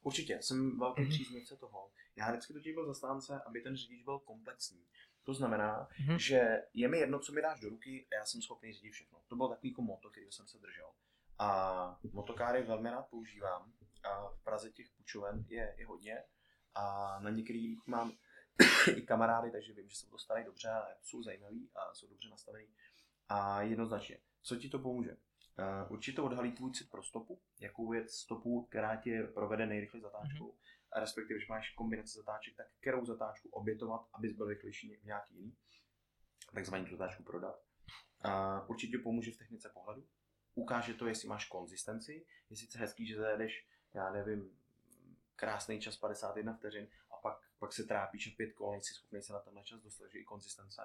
Určitě, jsem velký Mhm. příznivce toho. Já vždycky totiž byl zastánce, aby ten řidič byl komplexní. To znamená, Mhm. že je mi jedno, co mi dáš do ruky a já jsem schopný řídit všechno. To byl takový jako moto, který jsem se držel. A motokáry velmi rád používám. A v Praze těch půjčoven je, je hodně. A na některých mám i kamarády, takže vím, že se to starají dobře a jsou zajímaví a jsou dobře nastavení. A jednoznačně, co ti to pomůže? Uh, určitě odhalí tvůj cit pro stopu, jakou je stopu, která tě provede nejrychleji zatáčkou. a respektive, když máš kombinaci zatáček, tak kterou zatáčku obětovat, abys byl rychlejší v nějaký jiný, takzvaný tu zatáčku prodat. A určitě pomůže v technice pohledu, ukáže to, jestli máš konzistenci, je sice hezký, že zajedeš, já nevím, krásný čas 51 vteřin a pak, pak se trápíš a pět kol, nejsi schopný se na tenhle čas dostat, že i konzistence.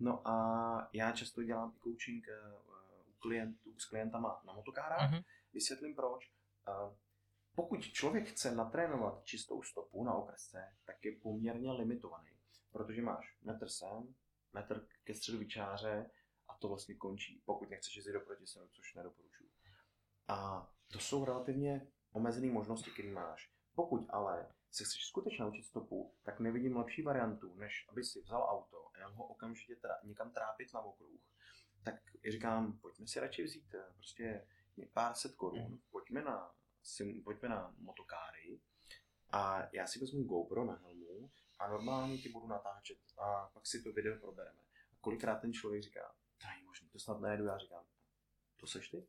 No a já často dělám i coaching eh, klientů, s klientama na motokárách. Mm-hmm. Vysvětlím proč. Pokud člověk chce natrénovat čistou stopu na okresce, tak je poměrně limitovaný, protože máš metr sem, metr ke středu vyčáře a to vlastně končí, pokud nechceš jezdit do protisměru, což nedoporučuji. A to jsou relativně omezené možnosti, které máš. Pokud ale se chceš skutečně naučit stopu, tak nevidím lepší variantu, než aby si vzal auto a ho okamžitě tra- někam trápit na okruh. Tak říkám, pojďme si radši vzít eh, prostě pár set korun, mm. pojďme na, pojďme na motokáry a já si vezmu GoPro na helmu a normálně ti budu natáčet a pak si to video probereme. A kolikrát ten člověk říká, to není možné, to snad nejedu, já říkám, to seš ty?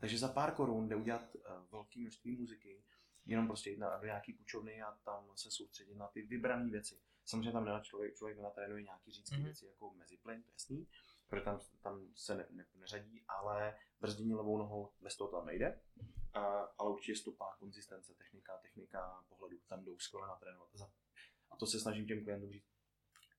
Takže za pár korun jde udělat uh, velké množství muziky, jenom prostě jít na, do nějaký půjčovny a tam se soustředit na ty vybrané věci. Samozřejmě tam nedá člověk, člověk natrénuje nějaký řídské mm-hmm. věci jako meziplyn, to jasný, protože tam, tam se ne, ne, neřadí, ale brzdění levou nohou bez toho tam nejde. A, ale určitě stopa, konzistence, technika, technika pohledu, tam jdou skvěle natrénovat. A to se snažím těm klientům říct.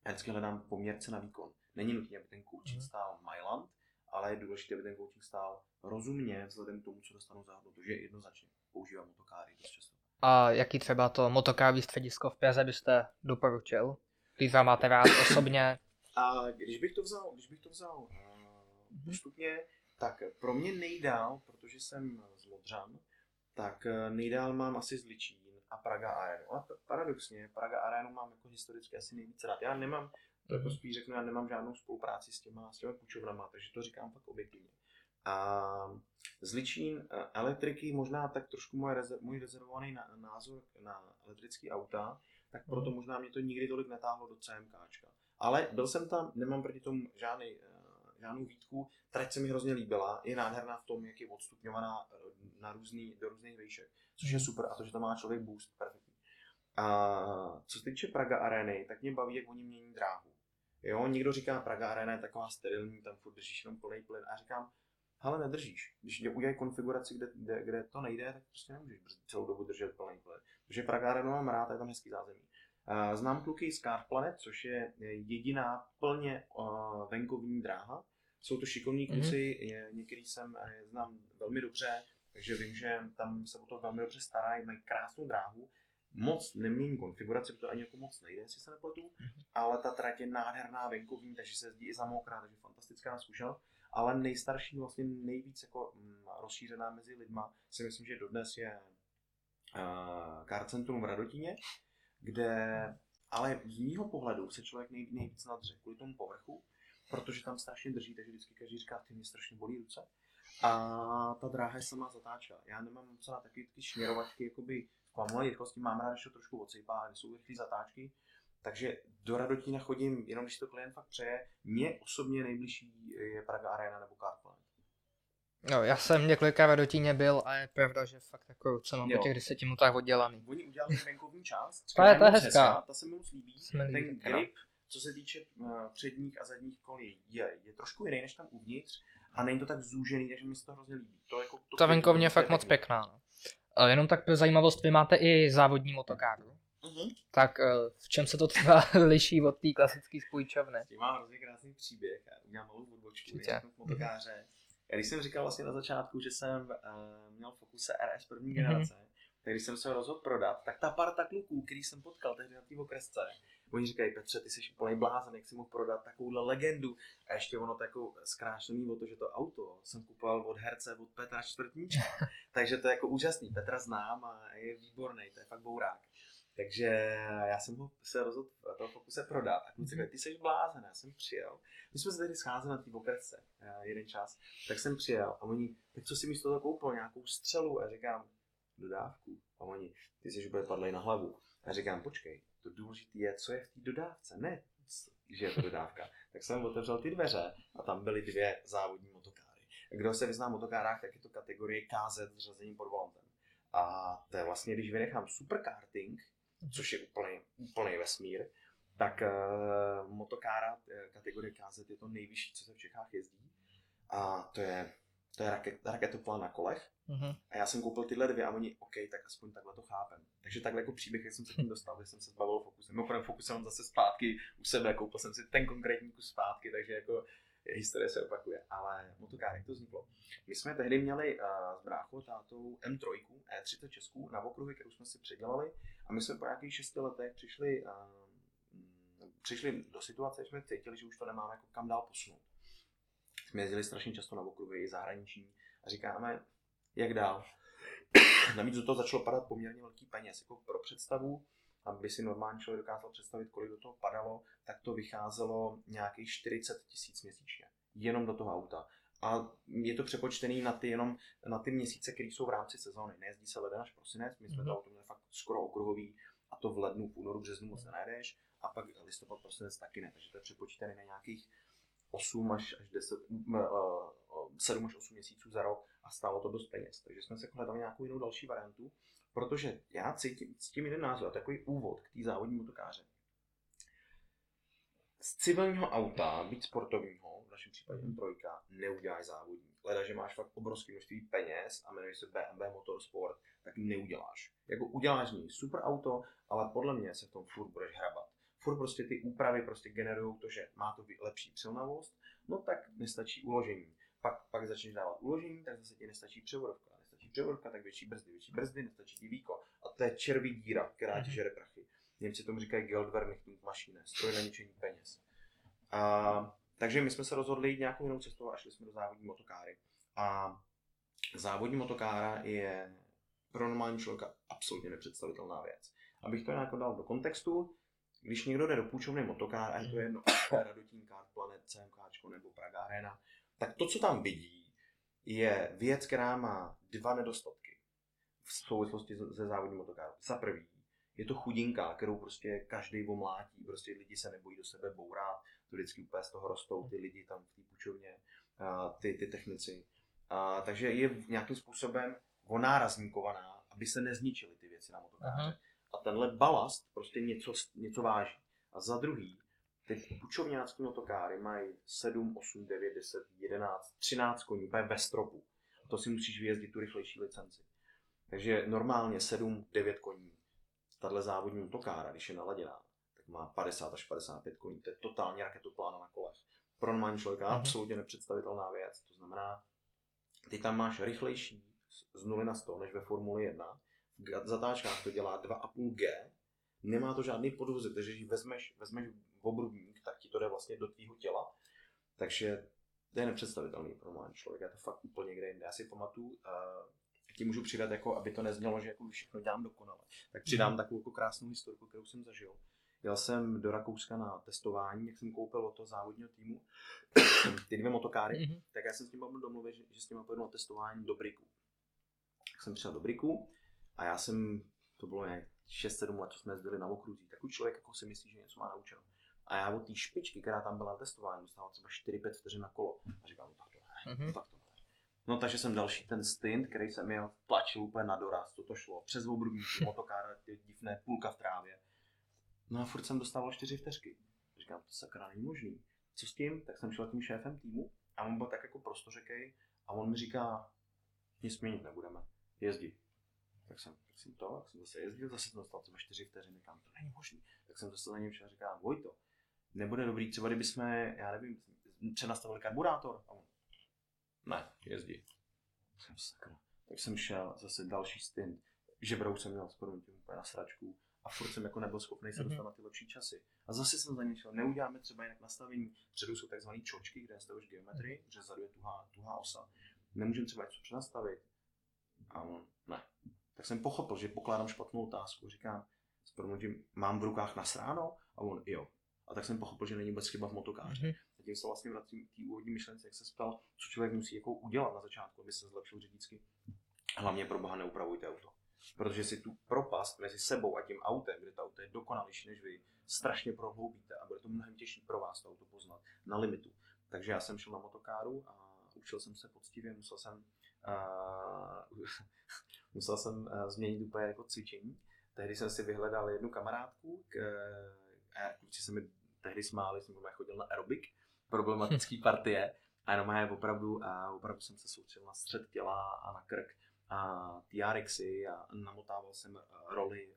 Já vždycky hledám poměrce na výkon. Není nutné, aby ten coaching mm-hmm. stál Myland, ale je důležité, aby ten coaching stál rozumně vzhledem k tomu, co dostanu za hodnotu, že jednoznačně používám motokáry dost často. A jaký třeba to motokárový středisko v Praze byste doporučil? Když vám máte rád osobně? A když bych to vzal, když bych to vzal uh, postupně, tak pro mě nejdál, protože jsem z Modřan, tak eh, nejdál mám asi z Ličín a Praga Arenu. A paradoxně, Praga Arenu mám jako historicky asi nejvíc rád. Já nemám, to jako spíš řeknu, já nemám žádnou spolupráci s těma, s těma půjčovnama, takže to říkám fakt objektivně. A z Ličín eh, elektriky možná tak trošku můj, rezerv, můj rezervovaný názor na elektrické auta, tak proto mhm. možná mě to nikdy tolik netáhlo do CMKčka. Ale byl jsem tam, nemám proti tomu žádný, eh, žádnou výtku, trať se mi hrozně líbila, je nádherná v tom, jak je odstupňovaná eh, na různý, do různých výšek, což je super a to, že tam má člověk boost, perfektní. A co se týče Praga Areny, tak mě baví, jak oni mění dráhu. Jo, někdo říká, Praga Arena je taková sterilní, tam furt držíš jenom plný plyn a říkám, hele, nedržíš. Když udělají konfiguraci, kde, kde, kde, to nejde, tak prostě nemůžeš celou dobu držet plný plyn. Protože Praga Arena mám rád, je tam hezký zázemí. Znám kluky z Car Planet, což je jediná plně venkovní dráha. Jsou to šikovní mhm. kluci, mm-hmm. některý jsem je znám velmi dobře, takže vím, že tam se o to velmi dobře starají, mají krásnou dráhu. Moc nemění konfiguraci, to ani jako moc nejde, jestli se nepletu, mm-hmm. ale ta trať je nádherná venkovní, takže se jezdí i za mokrá, takže fantastická zkušenost. Ale nejstarší, vlastně nejvíc jako mm, rozšířená mezi lidma, si myslím, že dodnes je uh, Car Centrum v Radotíně, kde ale z mýho pohledu se člověk nej, nejvíc nadře kvůli tomu povrchu, protože tam strašně drží, takže vždycky každý říká, ty mě strašně bolí ruce. A ta dráha je sama zatáčela. Já nemám moc na taky ty šměrovačky, jakoby v pomalé rychlosti, mám rád, když to trošku odsejpá, když jsou rychlé zatáčky. Takže do Radotína chodím, jenom když to klient fakt přeje. Mně osobně nejbližší je Praga Arena nebo Carplan. No, já jsem několikrát v Radotíně byl a je pravda, že fakt jako ruce mám po těch deseti minutách oddělaný. Oni udělali venkovní část, to je, to je hezká. Ta se mi moc líbí. Ten grip, co se týče uh, předních a zadních kolí, je, je trošku jiný než tam uvnitř a není to tak zúžený, takže mi se to hrozně líbí. To jako, to ta venkovně je fakt moc pěkná. No. A jenom tak pro zajímavost, vy máte i závodní motokáru. Uh-huh. Tak uh, v čem se to třeba liší od té klasické spojčovny? S tím mám hrozně krásný příběh. Já udělám malou odbočku, motokáře. Uh-huh já když jsem říkal vlastně na začátku, že jsem uh, měl Focuse RS první mm-hmm. generace, tak když jsem se ho rozhodl prodat, tak ta parta kluků, který jsem potkal tehdy na té okresce, oni říkají, Petře, ty jsi úplný blázen, jak si mohl prodat takovouhle legendu. A ještě ono to jako zkrášený o to, že to auto jsem kupoval od herce, od Petra Čtvrtníčka. Takže to je jako úžasný. Petra znám a je výborný, to je fakt bourák. Takže já jsem ho se rozhodl toho fokuse prodat. A kluci mm-hmm. ty jsi blázen, já jsem přijel. My jsme se tady scházeli na té okresce eh, jeden čas, tak jsem přijel a oni, tak co si místo toho koupil, nějakou střelu a říkám, dodávku. A oni, ty jsi úplně padlej na hlavu. A říkám, počkej, to důležité je, co je v té dodávce, ne, že je to dodávka. tak jsem otevřel ty dveře a tam byly dvě závodní motokáry. Kdo se vyzná v motokárách, tak je to kategorie KZ s řazením pod volantem. A to je vlastně, když vynechám superkarting, což je úplný, úplný vesmír, tak uh, motokára eh, kategorie KZ je to nejvyšší, co se v Čechách jezdí. A to je, to je raket, raketoplán na kolech. Mhm. A já jsem koupil tyhle dvě a oni, OK, tak aspoň takhle to chápem. Takže takhle jako příběh, jak jsem se k tím dostal, že jsem se zbavil fokusem. Mimochodem fokus mám zase zpátky u sebe, koupil jsem si ten konkrétní kus zpátky, takže jako historie se opakuje. Ale motokář, jak to vzniklo? My jsme tehdy měli uh, s bráchou tátou M3, E30 Českou na okruhy, kterou jsme si předělali a my jsme po nějakých šesti letech přišli, uh, přišli do situace, že jsme cítili, že už to nemáme jako kam dál posunout. Jsme jezdili strašně často na okruhy zahraniční a říkáme, jak dál. Navíc do toho začalo padat poměrně velký peněz. Jako pro představu, aby si normální člověk dokázal představit, kolik do toho padalo, tak to vycházelo nějakých 40 tisíc měsíčně. Jenom do toho auta. A je to přepočtený na ty, jenom na ty měsíce, které jsou v rámci sezóny. Nejezdí se leden až prosinec, my jsme mm-hmm. to auto měli fakt skoro okruhový, a to v lednu, v únoru, březnu moc nenajdeš, a pak listopad, prosinec taky ne, takže to je přepočtený na nějakých 8 až, až 10, 7 až 8 měsíců za rok a stálo to dost peněz. Takže jsme se hledali nějakou jinou další variantu, protože já cítím, s tím jeden názor, takový úvod k té závodní motokáře. Z civilního auta, být sportovního, v našem případě M3, neuděláš závodní. Leda, že máš fakt obrovské množství peněz a jmenuje se BMW Motorsport, tak neuděláš. Jako uděláš ní super auto, ale podle mě se v tom furt budeš hrabat furt prostě ty úpravy prostě generují to, že má to lepší přilnavost, no tak nestačí uložení. Pak, pak začneš dávat uložení, tak zase ti nestačí převodovka. Převodovka, tak větší brzdy, větší brzdy, nestačí ti víko. A to je červí díra, která ti mhm. žere prachy. Němci tomu říkají Geldvernichtung mašine, stroj na ničení peněz. A, takže my jsme se rozhodli jít nějakou jinou cestou a šli jsme do závodní motokáry. A závodní motokára je pro normální člověka absolutně nepředstavitelná věc. Abych to nějak dal do kontextu, když někdo jde do půjčovny motokár, a je to mhm. jedno, Radotín Kart, Planet, CMK nebo Praga Arena, tak to, co tam vidí, je věc, která má dva nedostatky v souvislosti se závodním motokárem. Za prvý, je to chudinka, kterou prostě každý omlátí, prostě lidi se nebojí do sebe bourat, to vždycky úplně z toho rostou ty lidi tam v té půjčovně, ty, ty technici. A, takže je nějakým způsobem onárazníkovaná, aby se nezničily ty věci na motokáře. Aha a tenhle balast prostě něco, něco váží. A za druhý, ty pučovňácký motokáry mají 7, 8, 9, 10, 11, 13 koní, úplně ve stropu. A to si musíš vyjezdit tu rychlejší licenci. Takže normálně 7, 9 koní. Tahle závodní motokára, když je naladěná, tak má 50 až 55 koní. To je totálně raketoplána na kolech. Pro normální člověka mm-hmm. absolutně nepředstavitelná věc. To znamená, ty tam máš rychlejší z 0 na 100 než ve Formuli 1 v zatáčkách to dělá 2,5G, nemá to žádný podvozek, takže když vezmeš, vezmeš obrubník, tak ti to jde vlastně do tvýho těla, takže to je nepředstavitelný pro normální člověk, je to fakt úplně někde jinde. Já si pamatuju, ti můžu přidat, jako, aby to neznělo, že jako všechno dělám dokonale. Tak přidám mm. takovou jako krásnou historiku, kterou jsem zažil. Jel jsem do Rakouska na testování, jak jsem koupil od toho závodního týmu ty dvě motokáry, mm-hmm. tak já jsem s ním mohl domluvit, že, že s ním pojedu na testování do Briku. Tak jsem přišel do Briku, a já jsem, to bylo nějak 6-7 let, co jsme jezdili na okruzí. Takový člověk jako si myslí, že něco má naučeno. A já od té špičky, která tam byla testování, dostával třeba 4-5 vteřin na kolo. A říkám, no tak to ne, mm-hmm. no tak to ne. No takže jsem další ten stint, který jsem měl, tlačil úplně na doraz, to to šlo, přes obrubníky, motokára, ty divné, půlka v trávě. No a furt jsem dostával 4 vteřky. Říkám, to sakra není možný. Co s tím? Tak jsem šel tím šéfem týmu a on byl tak jako prostořekej a on mi říká, nic měnit nebudeme, jezdí tak jsem, tak jsem to, tak jsem zase jezdil, zase jsem dostal třeba čtyři vteřiny, říkám, to není možný. Tak jsem zase na něm šel a říkám, Vojto, nebude dobrý, třeba kdyby jsme, já nevím, přenastavili karburátor. A on, ne, jezdí. Jsem sakra. Tak jsem šel, zase další stint, žebrou jsem měl skoro tím úplně na sračku a furt jsem jako nebyl schopný se mhm. dostat mm-hmm. na ty lepší časy. A zase jsem za ním šel, neuděláme třeba jinak nastavení, předu jsou takzvané čočky, kde nastavuješ geometrii, mm-hmm. že vzadu je tuhá, tuhá osa. Nemůžeme třeba něco přenastavit. A on, ne, tak jsem pochopil, že pokládám špatnou otázku. Říkám, s proměnutím, mám v rukách nasráno? A on, jo. A tak jsem pochopil, že není vůbec chyba v motokáři. Mm-hmm. A tím se vlastně vracím k té úvodní myšlence, jak se ptal, co člověk musí jako udělat na začátku, aby se zlepšil řidičsky. Hlavně pro boha neupravujte auto. Protože si tu propast mezi sebou a tím autem, kde to auto je dokonalější než vy, strašně prohloubíte a bude to mnohem těžší pro vás to auto poznat na limitu. Takže já jsem šel na motokáru a učil jsem se poctivě, musel jsem Uh, musel jsem uh, změnit úplně jako cvičení. Tehdy jsem si vyhledal jednu kamarádku, k, a kluci se mi tehdy smáli, jsem chodil na aerobik, problematický partie a jenom je opravdu, a opravdu jsem se soustředil na střed těla a na krk a TRXy a namotával jsem roli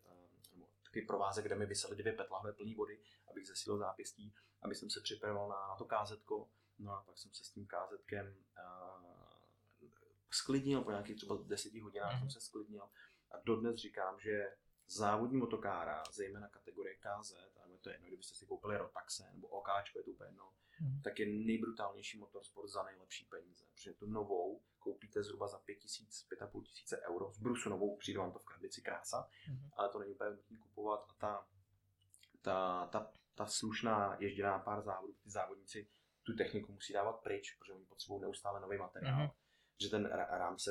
takový provázek, kde mi vysely dvě petlahve plný vody, abych zesílil zápěstí, aby jsem se připravoval na to kázetko. No a pak jsem se s tím kázetkem uh, sklidnil, po nějakých třeba deseti hodinách mm-hmm. jsem se sklidnil. A dodnes říkám, že závodní motokára, zejména kategorie KZ, a to je jedno, kdybyste si koupili Rotaxe nebo OK, je to úplně jedno, mm-hmm. tak je nejbrutálnější motorsport za nejlepší peníze. Protože tu novou koupíte zhruba za 5000, 5,5 tisíce euro. Z Brusu novou přijde vám to v krabici krása, mm-hmm. ale to není úplně nutné kupovat a ta, ta, ta, ta slušná jezděná pár závodů, ty závodníci tu techniku musí dávat pryč, protože oni potřebují neustále nový materiál. Mm-hmm. Že ten rám se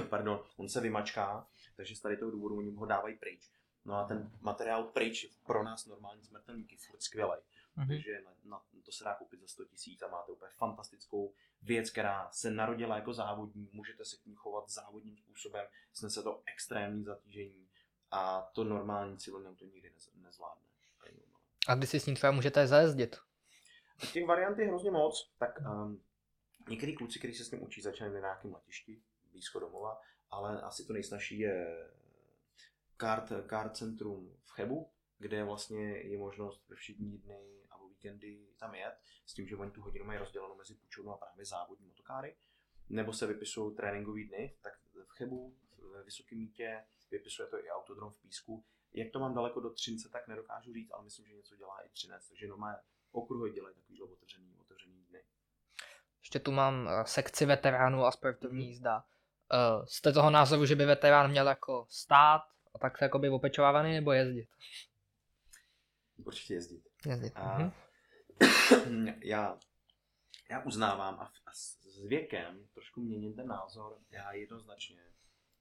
pardon, on se vymačká, takže z tady toho důvodu oni ho dávají pryč. No a ten materiál pryč je pro nás normální smrtelníky furt skvělý. Mm-hmm. Takže na, na, to se dá koupit za 100 tisíc a máte úplně fantastickou věc, která se narodila jako závodní, můžete se k ní chovat závodním způsobem, snese to extrémní zatížení a to normální civilní auto nikdy nez, nezvládne. A kdy si s ním třeba můžete zajezdit? Těch variant je hrozně moc, tak um, některý kluci, kteří se s ním učí, začínají na nějakém letišti, blízko domova, ale asi to nejsnažší je kart, kart centrum v Chebu, kde vlastně je možnost ve všední dny a o víkendy tam jet, s tím, že oni tu hodinu mají rozdělenou mezi půjčovnou a právě závodní motokáry. Nebo se vypisují tréninkové dny, tak v Chebu, ve Vysokém mítě, vypisuje to i autodrom v Písku. Jak to mám daleko do Třince, tak nedokážu říct, ale myslím, že něco dělá i Třinec, takže no má okruhy dělají takovýhle otevřený, otevřený dny. Ještě tu mám eh, sekci veteránů a sportovní mhm. jízda. Uh, jste toho názoru, že by veterán měl jako stát a tak se jako by opečovávaný nebo jezdit? Určitě jezdit. Jezdit. A mhm. já, já uznávám a, a s věkem trošku měním ten názor. Já jednoznačně,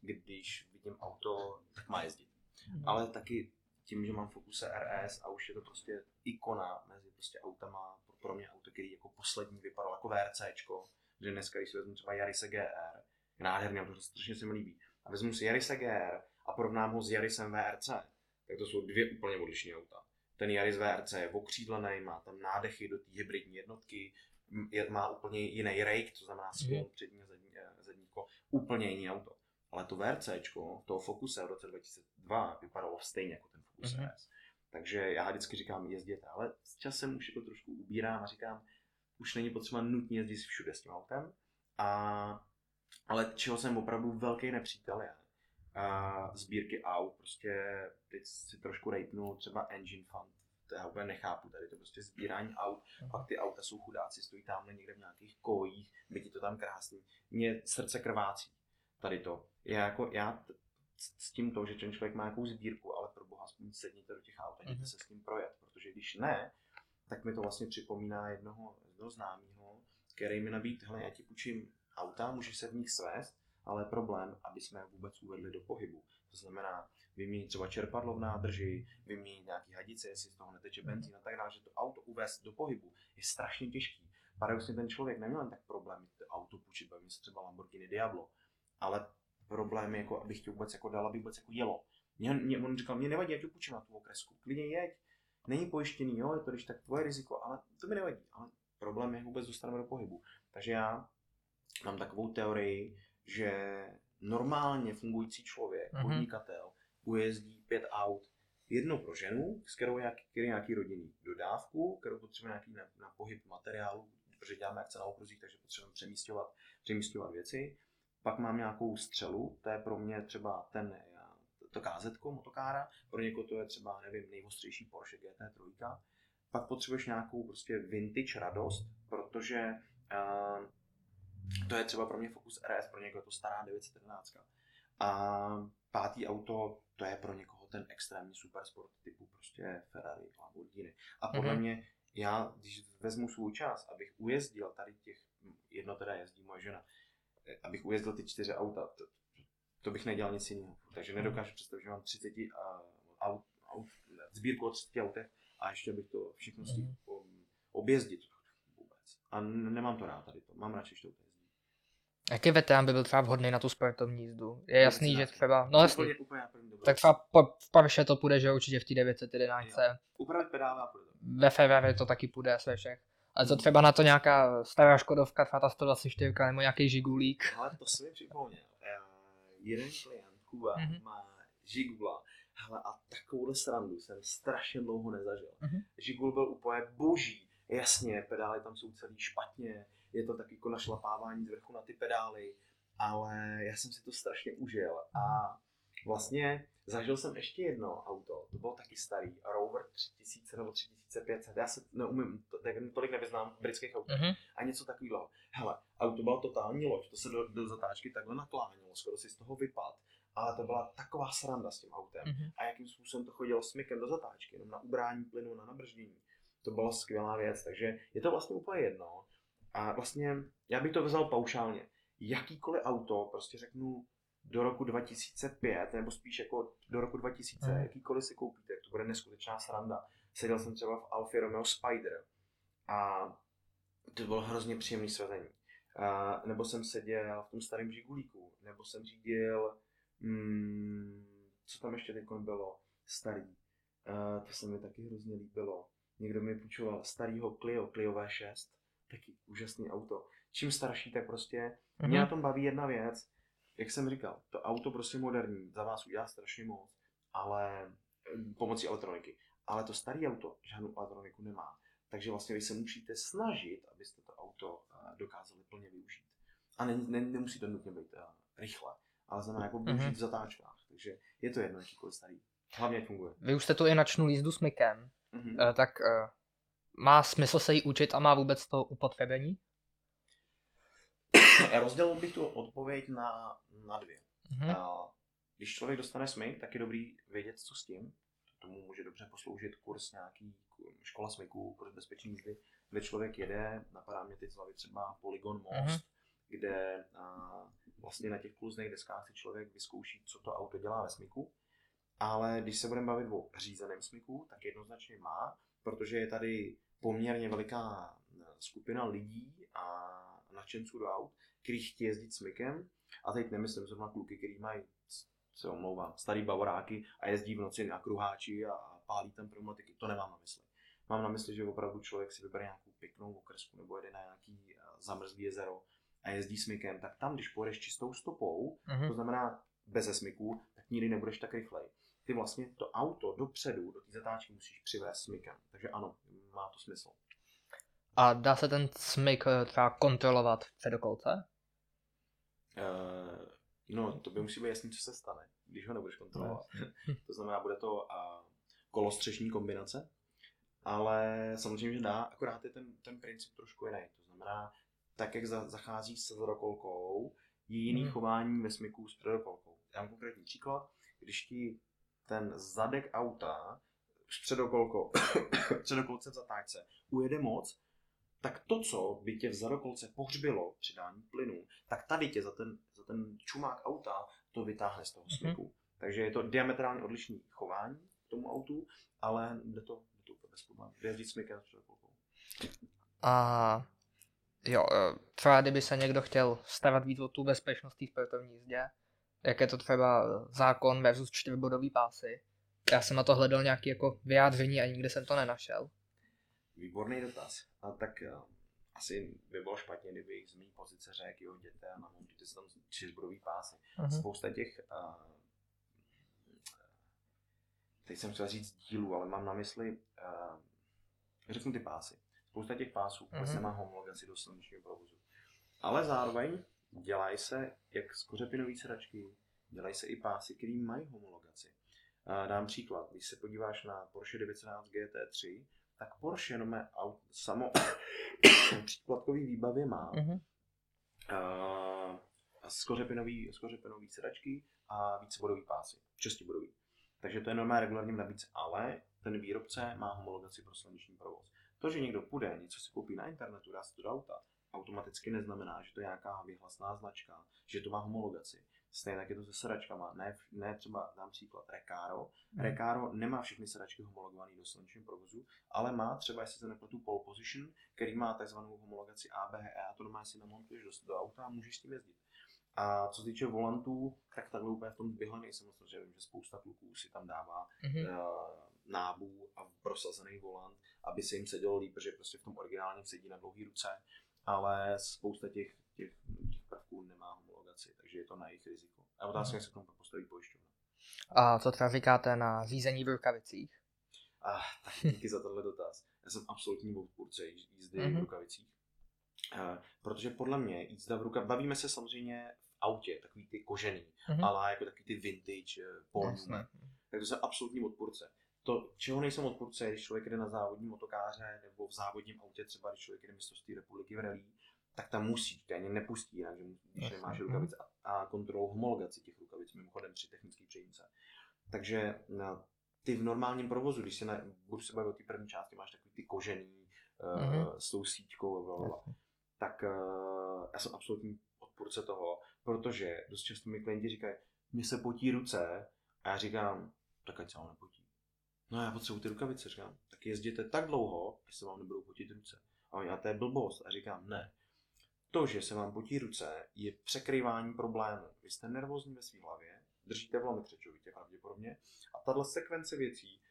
když vidím auto, tak má jezdit. Mhm. Ale taky tím, že mám Focuse RS a už je to prostě ikona mezi prostě autama, pro mě auto, který jako poslední vypadalo jako VRCčko, že dneska, když si vezmu třeba Yarise GR, nádherný auto, to strašně se mi líbí, a vezmu si Yarise GR a porovnám ho s Yarisem VRC, tak to jsou dvě úplně odlišné auta. Ten Yaris VRC je okřídlený, má tam nádechy do té hybridní jednotky, je, má úplně jiný rake, to znamená sklon mm. přední a zadní, eh, úplně jiný auto. Ale to VRC, toho Focuse v roce 2002 vypadalo stejně jako ten Focus mm. RS. Takže já vždycky říkám jezděte, ale s časem už to trošku ubírám a říkám, už není potřeba nutně jezdit všude s tím autem. A, ale čeho jsem opravdu velký nepřítel je, a sbírky aut, prostě teď si trošku rejpnu třeba Engine Fund, to já úplně nechápu, tady to prostě sbírání aut, uh-huh. pak ty auta jsou chudáci, stojí tam někde v nějakých kojích, byť to tam krásný, mě srdce krvácí, tady to. Já jako, já s tím to, že ten člověk má nějakou sbírku, ale pro boha aspoň sedněte do těch aut a jděte uh-huh. se s ním projet, protože když ne, tak mi to vlastně připomíná jednoho, jednoho známého, který mi nabít, hele, já ti půjčím auta, můžeš se v nich svést, ale problém, aby jsme je vůbec uvedli do pohybu. To znamená vyměnit třeba čerpadlo v nádrži, vyměnit nějaký hadice, jestli z toho neteče benzín a tak dále, že to auto uvést do pohybu je strašně těžký. Paradoxně ten člověk neměl jen tak problém to auto půjčit, bavím se třeba Lamborghini Diablo, ale problém je, jako, abych ti vůbec jako dal, aby vůbec jako jelo. Mě, mě, on říkal, mě nevadí, já ti půjčím na tu okresku, klidně jeď, není pojištěný, jo, je to když tak tvoje riziko, ale to mi nevadí. Ale problém je, vůbec dostaneme do pohybu. Takže já mám takovou teorii, že normálně fungující člověk, mm-hmm. podnikatel, ujezdí pět aut, jedno pro ženu, s kterou je který nějaký rodinný dodávku, kterou potřebuje nějaký na, na pohyb materiálu, protože děláme akce na okruzích, takže potřebujeme přemístěvat, přemístěvat věci. Pak mám nějakou střelu, to je pro mě třeba ten, to KZ, motokára, pro někoho to je třeba, nevím, nejostřejší Porsche GT3. Pak potřebuješ nějakou prostě vintage radost, protože uh, to je třeba pro mě Focus RS, pro někoho je to stará 911. A pátý auto, to je pro někoho ten extrémní supersport typu prostě Ferrari, Lamborghini. A podle mm-hmm. mě, já, když vezmu svůj čas, abych ujezdil tady těch, jedno teda jezdí moje žena, abych ujezdil ty čtyři auta, to, to bych nedělal nic jiného. Takže mhm. nedokážu představit, že mám 30 uh, aut, aut, sbírku od 30 autech a ještě bych to všechno stihl mm-hmm. objezdit vůbec. A nemám to rád tady to, mám radši, to jezdí. Jaký veterán by byl třeba vhodný na tu sportovní jízdu? Je jasný, že třeba, no jasný, Úplně, úplně tak třeba po, v Porsche to půjde, že určitě v té 911. Upravit pedály a půjde. Ve Ferrari to taky půjde ve všech. Ale co třeba na to nějaká stará Škodovka, třeba ta 124 nebo nějaký žigulík. Ale to se mi připomněl. Eh, jeden klient, Kuba, Mhm. má Žigula. Hele, a takovouhle srandu jsem strašně dlouho nezažil. Mhm. Žigul byl úplně boží. Jasně, pedály tam jsou celý špatně, je to taky jako našlapávání z vrchu na ty pedály, ale já jsem si to strašně užil a vlastně zažil jsem ještě jedno auto, to bylo taky starý, Rover 3000 nebo 3500, já se neumím, to, tak tolik nevyznám v britských autech Mhm. a něco takového. Hele, auto byla totální loď, to se do, do zatáčky takhle naklánělo, skoro si z toho vypad. Ale to byla taková sranda s tím autem. Mhm. A jakým způsobem to chodilo smykem do zatáčky, jenom na ubrání plynu, na nabrždění. To byla skvělá věc, takže je to vlastně úplně jedno. A vlastně já bych to vzal paušálně. Jakýkoliv auto, prostě řeknu do roku 2005, nebo spíš jako do roku 2000, Mhm. jakýkoliv si koupíte, to bude neskutečná sranda. Seděl jsem třeba v Alfa Romeo Spider a to bylo hrozně příjemný svezení. A, nebo jsem seděl v tom starém žigulíku, nebo jsem řídil, mm, co tam ještě teď bylo, starý. A, to se mi taky hrozně líbilo. Někdo mi půjčoval starýho Clio, Clio V6, taky úžasný auto. Čím starší, tak prostě Mhm. mě na tom baví jedna věc, jak jsem říkal, to auto prostě moderní, za vás udělá strašně moc, ale eh, pomocí elektroniky. Ale to staré auto žádnou elektroniku nemá. Takže vlastně vy se musíte snažit, abyste to auto eh, dokázali plně využít. A ne, ne, nemusí to nutně být uh, rychle, ale znamená jako využít Mhm. v zatáčkách. Takže je to jedno, jakýkoliv starý. Hlavně funguje. Vy už jste tu i načnul jízdu s mykem, Mhm. eh, tak eh, má smysl se jí učit a má vůbec to upotřebení? Rozdělil bych tu odpověď na, na dvě. Mhm. A když člověk dostane smyk, tak je dobrý vědět, co s tím. Tomu může dobře posloužit kurz nějaký škola smyků, kurz bezpečný jízdy, kde člověk jede, napadá mě teď z hlavy třeba Polygon Most, Mhm. kde a, vlastně na těch kluzných deskách si člověk vyzkouší, co to auto dělá ve smyku. Ale když se budeme bavit o řízeném smyku, tak jednoznačně má, protože je tady poměrně veliká eh, skupina lidí a nadšenců do aut, kteří chtějí jezdit smykem. A teď nemyslím zrovna kluky, kteří mají, se omlouvám, starý bavoráky a jezdí v noci na kruháči a pálí tam pneumatiky. To nemám na mysli. Mám na mysli, že opravdu člověk si vybere nějakou pěknou okresku nebo jede na nějaký eh, zamrzlý jezero a jezdí smykem, tak tam, když pojedeš čistou stopou, to Mhm. znamená bez smyku, tak nikdy nebudeš tak rychlej. Ty vlastně to auto dopředu, do té zatáčky musíš přivést smykem. Takže ano, má to smysl. A dá se ten smyk eh, třeba kontrolovat v předokolce? Uh, no, to by musí být jasný, co se stane, když ho nebudeš kontrolovat. to znamená, bude to uh, kolostřešní kombinace, ale samozřejmě, že dá, akorát je ten, ten princip trošku jiný. To znamená, tak jak za, zachází se zrokolkou, je jiný Mhm. chování ve smyku s předokolkou. Já mám konkrétní příklad, když ti ten zadek auta s předokolkou, předokolce v zatáčce ujede moc, tak to, co by tě v zadokolce pohřbilo při dání plynu, tak tady tě za ten, za ten čumák auta to vytáhne z toho smyku. Takže je to diametrálně odlišný chování k tomu autu, ale jde to, jde to úplně bez problémů. Jde jezdit smykem předokolkou. A jo, eh, třeba kdyby se někdo chtěl starat víc o tu bezpečnost té sportovní jízdě, jak je to třeba eh, zákon versus čtyřbodový pásy. Já jsem na to hledal nějaké jako vyjádření a nikde jsem to nenašel. Výborný dotaz. A tak uh, asi by bylo špatně, kdyby z mý pozice řekl, jo, jděte a namontujte si tam čtyřbodový pásy. Mhm. Spousta těch, uh, teď jsem chtěl říct dílů, ale mám na mysli, uh, řeknu ty pásy. Spousta těch pásů vůbec Mhm. nemá homologaci do silničního provozu. Ale zároveň dělají se jak skořepinové sedačky, dělají se i pásy, které mají homologaci. Dám příklad, když se podíváš na Porsche 911 GT3, tak Porsche jenom je aut, samo příplatkový výbavě má Mhm. uh, skořepinový, skořepinový sedačky a vícebodový pásy, šestibodový. Takže to je normálně regulárně navíc, ale ten výrobce má homologaci pro silniční provoz. To, že někdo půjde, něco si koupí na internetu, dá si to do auta, automaticky neznamená, že to je nějaká vyhlasná značka, že to má homologaci. Stejně tak je to se sedačkama. Ne, ne třeba, dám příklad, Recaro. Mhm. Recaro nemá všechny sedačky homologované do silničního provozu, ale má třeba, jestli se nepletu, pole position, který má takzvanou homologaci ABE a to doma si namontuješ do, do auta a můžeš s tím jezdit. A co se týče volantů, tak takhle úplně v tom zběhle nejsem moc, protože vím, že spousta kluků si tam dává Mhm. uh, nábů a prosazený volant, aby se jim sedělo líp, protože prostě v tom originálním sedí na dlouhé ruce, ale spousta těch, těch, těch prvků nemá homologaci, takže je to na jejich riziko. A otázka, Mhm. jak se k tomu postaví pojišťovna. A co třeba říkáte na řízení v rukavicích? A tak díky za tenhle dotaz. Já jsem absolutní odpůrce jí- jízdy Mhm. v rukavicích. Uh, protože podle mě jízda v rukavicích, bavíme se samozřejmě v autě, takový ty kožený, Mhm. ale jako takový ty vintage uh, polní, Jasné. tak to jsem absolutní odpůrce. To, čeho nejsem odpůrce, když člověk jde na závodní motokáře nebo v závodním autě, třeba když člověk jde mistrovství republiky v rally, tak tam musí, tě ani nepustí jinak, že když nemáš mhm. rukavice a, a kontrolou homologaci těch rukavic, mimochodem při technické přejímce. Takže na, ty v normálním provozu, když se na, budu se bavit o té první části, máš takový ty kožený Mhm. uh, s tou síťkou, blablabla tak uh, já jsem absolutní odpůrce toho, protože dost často mi klienti říkají, mi se potí ruce a já říkám, tak ať se vám nepotí. No já potřebuji ty rukavice, říkám, tak jezděte tak dlouho, že se vám nebudou potit ruce. A oni, a to je blbost. A říkám, ne. To, že se vám potí ruce, je překrývání problému. Vy jste nervózní ve své hlavě, držíte vlamy křečovitě pravděpodobně a tahle sekvence věcí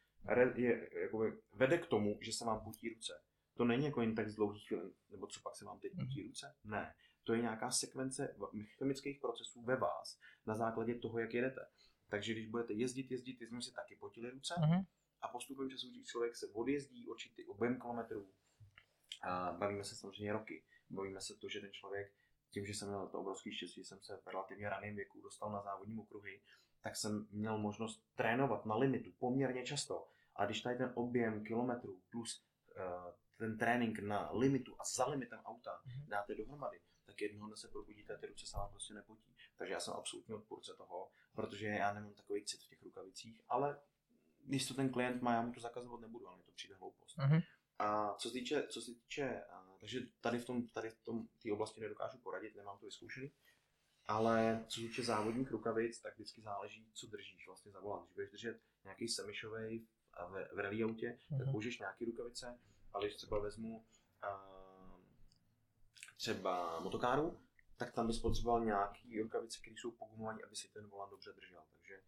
je, jakoby, vede k tomu, že se vám potí ruce. To není jako jen tak z dlouhých chvíli, nebo co pak se vám teď potí ruce. Ne. To je nějaká sekvence chemických procesů ve vás na základě toho, jak jedete. Takže když budete jezdit, jezdit, jezdím si taky potili ruce Mhm. A postupem času, když člověk se odjezdí určitý objem kilometrů, a bavíme se samozřejmě roky, bavíme se to, že ten člověk, tím, že jsem měl to obrovský štěstí, že jsem se v relativně raném věku dostal na závodní okruhy, tak jsem měl možnost trénovat na limitu poměrně často. A když tady ten objem kilometrů plus uh, ten trénink na limitu a za limitem auta Mhm. dáte dohromady, tak jednoho dne se probudíte a ty ruce se vám prostě nepotí. Takže já jsem absolutně odpůrce toho, protože já nemám takový cit v těch rukavicích, ale když to ten klient má, já mu to zakazovat nebudu, ale mně to přijde hloupost. Mhm. A co se týče, co se týče a, takže tady v tom, tady v tom, té oblasti nedokážu poradit, nemám to vyzkoušený. Ale co se týče závodních rukavic, tak vždycky záleží, co držíš vlastně za volant. Když budeš držet nějaký semišovej v, v rally autě, tak Mhm. použiješ nějaký rukavice, ale když třeba vezmu a, třeba motokáru, tak tam bys potřeboval nějaký rukavice, které jsou pogumované, aby si ten volant dobře držel. Takže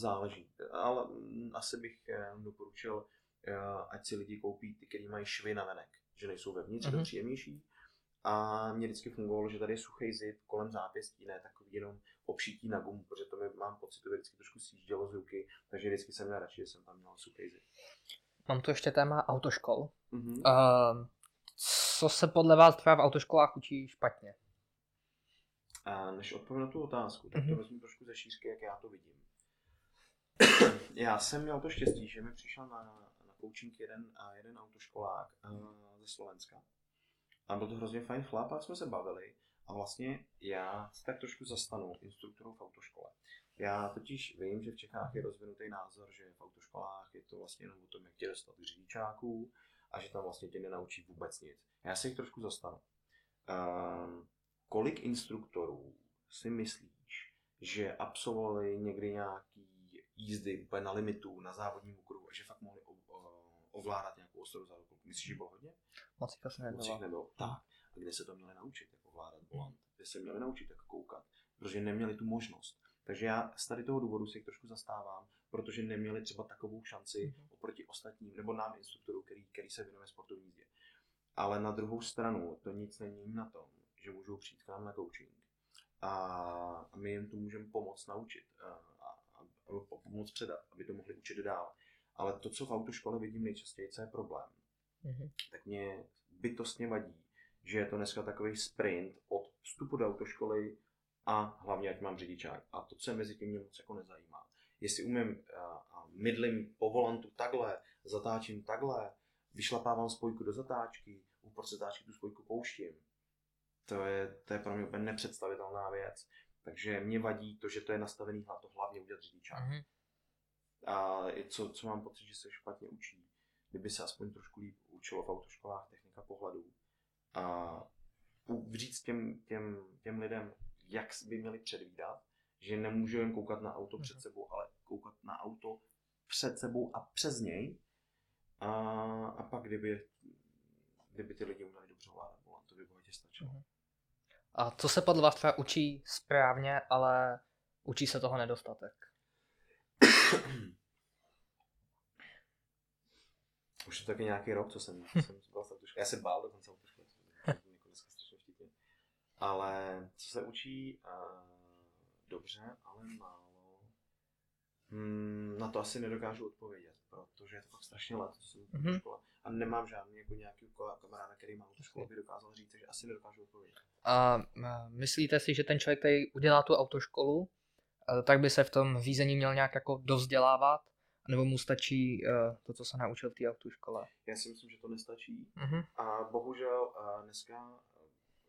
záleží. Ale mm, asi bych eh, doporučil, eh, ať si lidi koupí ty, který mají švy na venek, že nejsou vevnitř, je to příjemnější. A mě vždycky fungovalo, že tady je suchý zip kolem zápěstí, ne takový jenom opřítí na gumu, protože to mi mám pocit, že vždycky trošku sjíždělo z ruky, takže vždycky jsem měl radši, že jsem tam měl suchý zip. Mám tu ještě téma autoškol. Mhm. Uh, co se podle vás třeba v autoškolách učí špatně? A než odpovím na tu otázku, tak to Mhm. vezmu trošku ze šířky, jak já to vidím. já jsem měl to štěstí, že mi přišel na, na coaching jeden, a jeden autoškolák uh, ze Slovenska. A byl to hrozně fajn chlap a jsme se bavili. A vlastně já se tak trošku zastanu instruktorů v autoškole. Já totiž vím, že v Čechách je rozvinutý názor, že v autoškolách je to vlastně jenom o tom, jak tě dostat k řidičáků a že tam vlastně tě nenaučí vůbec nic. Já se jich trošku zastanu. Um, kolik instruktorů si myslíš, že absolvovali někdy nějaký jízdy úplně na limitu, na závodním okruhu a že fakt mohli ovládat nějakou ostrou za rukou? Myslíš, že bylo hodně? Moc jich asi nebylo. nebylo. Tak. A kde se to měli naučit, jak ovládat volant? Kde se měli naučit, jak koukat? Protože neměli tu možnost. Takže já z tady toho důvodu jich trošku zastávám, protože neměli třeba takovou šanci Mhm. oproti ostatním, nebo nám instruktorů, který, který se věnuje sportovní jízdě. Ale na druhou stranu to nic není na tom, že můžou přijít k nám na coaching a my jim to můžeme pomoct naučit pomoct předat, aby to mohli učit dál. Ale to, co v autoškole vidím nejčastěji, co je problém, Mhm. tak mě bytostně vadí, že je to dneska takový sprint od vstupu do autoškoly a hlavně, ať mám řidičák. A to, co je mezi tím, mě moc jako nezajímá. Jestli umím a, a mydlím po volantu takhle, zatáčím takhle, vyšlapávám spojku do zatáčky, uprostřed zatáčky tu spojku pouštím. To je, to je pro mě úplně nepředstavitelná věc. Takže mě vadí to, že to je nastavený na to hlavně udělat řidičák. Mhm. A co, co mám pocit, že se špatně učí, kdyby se aspoň trošku líp učilo v autoškolách technika pohledu a říct těm, těm, těm lidem, jak by měli předvídat že nemůžu jen koukat na auto před Mhm. sebou, ale koukat na auto před sebou a přes něj. A, a pak, kdyby, kdyby ty lidi uměli dobře ovládat volant, to by bohatě stačilo. Mhm. A co se podle vás třeba učí správně, ale učí se toho nedostatek? Už je to taky nějaký rok, co jsem, jsem byl v autoškole. Já se bál dokonce jako vtipně. Ale co se učí uh, dobře, ale málo, hmm, na to asi nedokážu odpovědět, protože je to fakt strašně let, co jsem v Mhm. škole. A nemám žádný jako nějaký kamaráda, který má autoškolu, by dokázal říct, takže asi nedokážu odpovědět. A myslíte si, že ten člověk, který udělá tu autoškolu, eh, tak by se v tom řízení měl nějak jako dovzdělávat? Nebo mu stačí eh, to, co se naučil v té autoškole? Já si myslím, že to nestačí. Mhm. A bohužel uh, dneska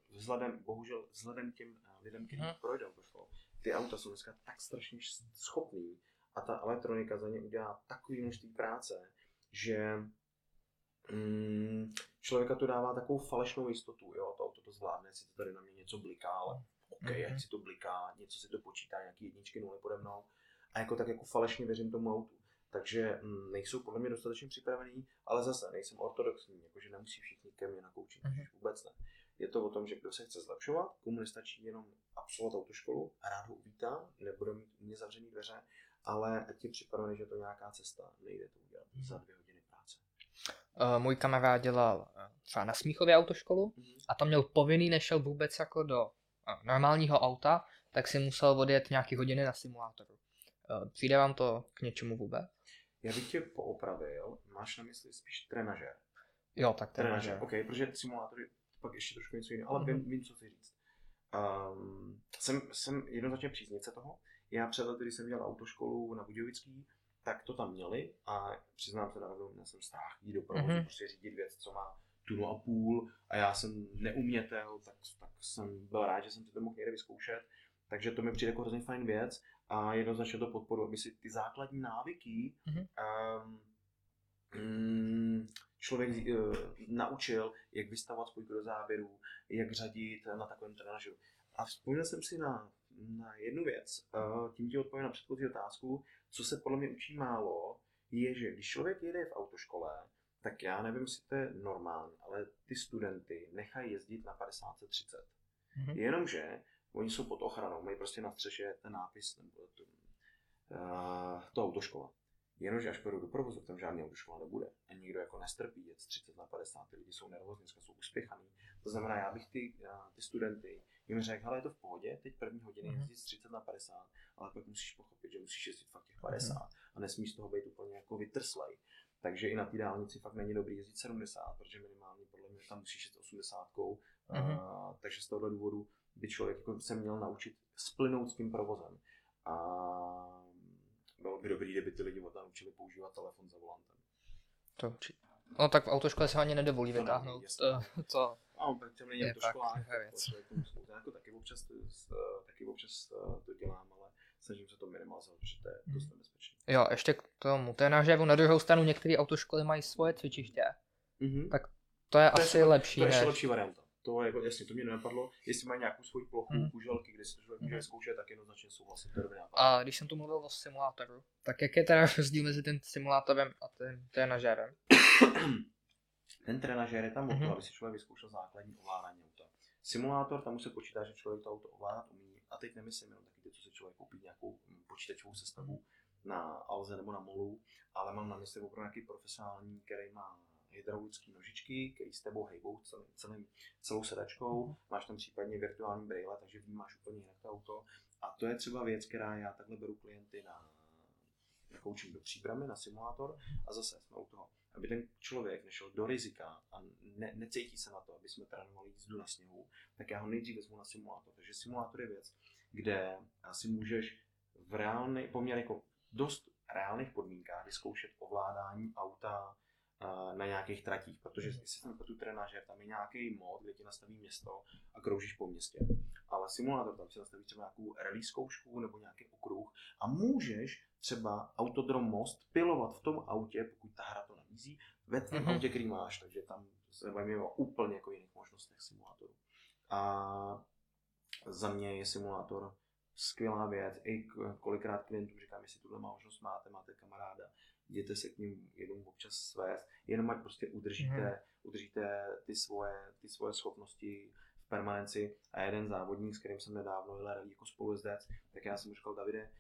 vzhledem, bohužel vzhledem k těm lidem, kteří Mhm. projdou to školu, ty auta jsou dneska tak strašně schopný a ta elektronika za ně udělá takové množství práce, že mm, člověka to dává takovou falešnou jistotu, jo, to auto to zvládne, si to tady na mě něco bliká, ale OK, Mhm. jak si to bliká, něco si to počítá, nějaký jedničky, nuly pode mnou a jako tak jako falešně věřím tomu autu. Takže mm, nejsou podle mě dostatečně připravený, ale zase nejsem ortodoxní, jakože nemusí všichni ke mně na coaching, Mhm. mm vůbec ne. Je to o tom, že kdo se chce zlepšovat, komu nestačí jenom absolvovat autoškolu, rád ho uvítám, nebude mít u mě zavřený dveře, ale ať je připravený, že to je nějaká cesta, nejde to udělat Mhm. za dvě hodiny práce. Eh, Můj kamarád dělal eh, třeba na Smíchově autoškolu a tam měl povinný, nešel vůbec jako do eh, normálního auta, tak si musel odjet nějaký hodiny na simulátoru. Přijde vám to k něčemu vůbec? Já bych tě poopravil, máš na mysli spíš trenažer. Jo, tak Trenažer, že. OK, protože simulátory pak ještě trošku něco jiného, ale Mhm. vím, vím, co chci říct. Um, jsem, jsem jednoznačně příznivce toho. Já před lety, když jsem dělal autoškolu na Budějovický, tak to tam měli a přiznám se na rovnou, měl jsem strach jít do provozu, Mhm. prostě řídit věc, co má tunu a půl a já jsem neumětel, tak, tak jsem byl rád, že jsem si to mohl někde vyzkoušet. Takže to mi přijde jako hrozně fajn věc a jednoznačně to podporu, aby si ty základní návyky Mhm. um, člověk uh, naučil, jak vystavovat spojku do záběru, jak řadit na takovém trenažeru. A vzpomněl jsem si na, na jednu věc, tím ti odpovím na předchozí otázku, co se podle mě učí málo, je, že když člověk jede v autoškole, tak já nevím, jestli to je normální, ale ty studenty nechají jezdit na 50-30. Mhm. Jenomže oni jsou pod ochranou, mají prostě na střeše ten nápis nebo to, uh, to autoškola. Jenomže až půjdu do provozu, tam žádný autoškola nebude. A nikdo jako nestrpí jet z 30 na 50, ty lidi jsou nervózní, dneska jsou uspěchaný. To znamená, já bych ty, uh, ty studenty jim řekl, hele, je to v pohodě, teď první hodiny Mhm. jezdit z 30 na 50, ale pak musíš pochopit, že musíš jezdit fakt těch 50 a nesmíš z toho být úplně jako vytrslej. Takže i na té dálnici fakt není dobrý jezdit 70, protože minimálně podle mě tam musíš jet 80. Mhm. Uh, takže z tohohle důvodu by člověk jako se měl naučit splynout s tím provozem. A bylo by dobrý, kdyby ty lidi od naučili používat telefon za volantem. To určitě. No tak v autoškole se ani nedovolí To vytáhnout jasně. to, to. A on pak těm není Je to fakt školách, taková tak věc. to člověk to musí- to jako taky občas, to, eh, taky občas eh, to dělám, ale snažím se to minimalizovat, protože to je dost nebezpečné. Jo, ještě k tomu trenažeru. Na druhou stranu některé autoškoly mají svoje cvičiště. Mhm. Tak To je To je asi super, lepší, To je ještě než... lepší varianta. To je jako, jasně, to mě nenapadlo. Jestli mají nějakou svoji plochu, Mhm. kuželky, kde si to člověk může Mhm. zkoušet, tak jednoznačně souhlasím. To je. A když jsem tu mluvil o simulátoru, tak jak je teda rozdíl mezi tím simulátorem a tím trenažérem? Ten trenažér je tam o to, Mhm. aby si člověk vyzkoušel základní ovládání auta. Simulátor, tam už se počítá, že člověk to auto ovládat umí. A teď nemyslím jenom taky ty, co si člověk koupí nějakou mm, počítačovou sestavu na Alze nebo na Molu, ale mám na mysli opravdu nějaký profesionální, který má hydraulické nožičky, který s tebou hejbou celým, celým, celou sedačkou, máš tam případně virtuální brýle, takže vnímáš úplně jinak to auto. A to je třeba věc, která já takhle beru klienty na, na coaching do příbramy, na simulátor a zase jsme u toho, aby ten člověk nešel do rizika a ne, necítí se na to, aby jsme trénovali jízdu na sněhu, tak já ho nejdřív vezmu na simulátor. Takže simulátor je věc, kde si můžeš v reálný, poměrně jako dost reálných podmínkách vyzkoušet ovládání auta eh, na nějakých tratích, protože Mhm. jestli jsem tu trenážer, tam je nějaký mod, kde ti nastaví město a kroužíš po městě. Ale simulátor tam si nastaví třeba nějakou rally zkoušku nebo nějaký okruh a můžeš třeba autodrom most pilovat v tom autě, pokud ta hra to nabízí, ve tvém Mhm. autě, který máš, takže tam se bavíme o úplně jako jiných možnostech simulátoru. A za mě je simulátor skvělá věc. I kolikrát klientům říkám, jestli tuhle možnost máte, máte kamaráda, jděte se k ním jenom občas svést, jenom ať prostě udržíte, Mhm. udržíte ty svoje, ty svoje schopnosti permanenci. A jeden závodník, s kterým jsem nedávno jel rally jako spolujezdec, tak já jsem mu říkal, Davide,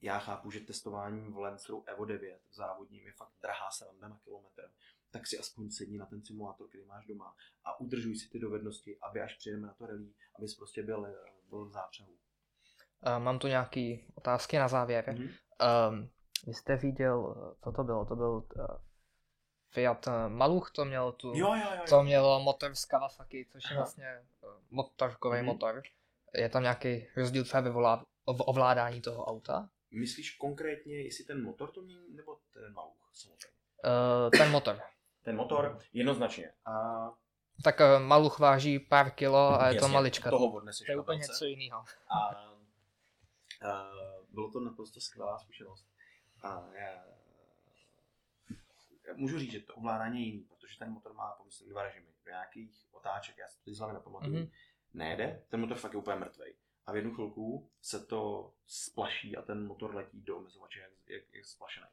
já chápu, že testování v Lanceru Evo 9 v závodním je fakt drahá sranda na kilometr, tak si aspoň sedni na ten simulátor, který máš doma a udržuj si ty dovednosti, aby až přijedeme na to rally, abys prostě byl, byl v zápřehu. Mám tu nějaké otázky na závěr. Mhm. Um, vy jste viděl, co to bylo? To byl uh, Fiat eh, Maluch, to měl tu, Jo, jo, jo. to jo. mělo motor z Kawasaki, což je Aha. vlastně uh, motorkový Mhm. motor. Je tam nějaký rozdíl třeba ve ovládání toho auta? Myslíš konkrétně, jestli ten motor to mění, nebo ten maluch samozřejmě? Uh, ten motor. Ten motor jednoznačně. A Tak uh, Maluch váží pár kilo a je to jasně, malička. Toho odneseš To je úplně něco jiného. A, a bylo to naprosto skvělá zkušenost. A já můžu říct, že to ovládání je jiný, protože ten motor má pomyslný dva režimy. Do nějakých otáček, já si to z hlavy nepamatuju, Mhm. mm-hmm. nejede, ten motor fakt je úplně mrtvej. A v jednu chvilku se to splaší a ten motor letí do omezovače, jak, jak, jak splašený.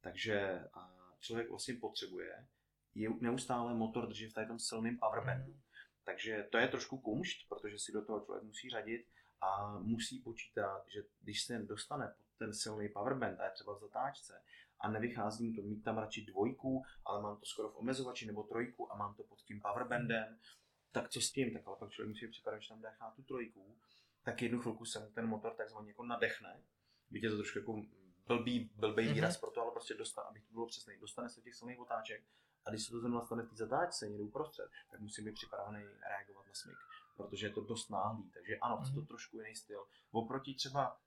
Takže a člověk vlastně potřebuje je neustále motor držet v tom silném powerbanku. Mhm. Takže to je trošku kumšt, protože si do toho člověk musí řadit a musí počítat, že když se dostane pod ten silný powerband a je třeba v zatáčce a nevychází mu to mít tam radši dvojku, ale mám to skoro v omezovači nebo trojku a mám to pod tím powerbandem, tak co s tím? Tak ale pak člověk musí připadat, že tam dechá tu trojku, tak jednu chvilku se mu ten motor takzvaně jako nadechne. Víte, to trošku jako blbý, blbý Mhm. výraz pro to, ale prostě dostane, aby to bylo přesný, dostane se těch silných otáček a když se to zrovna stane v té zatáčce někde uprostřed, tak musím být připravený reagovat na smyk, protože je to dost náhlý. Takže ano, chce to Mhm. trošku jiný styl. Oproti třeba,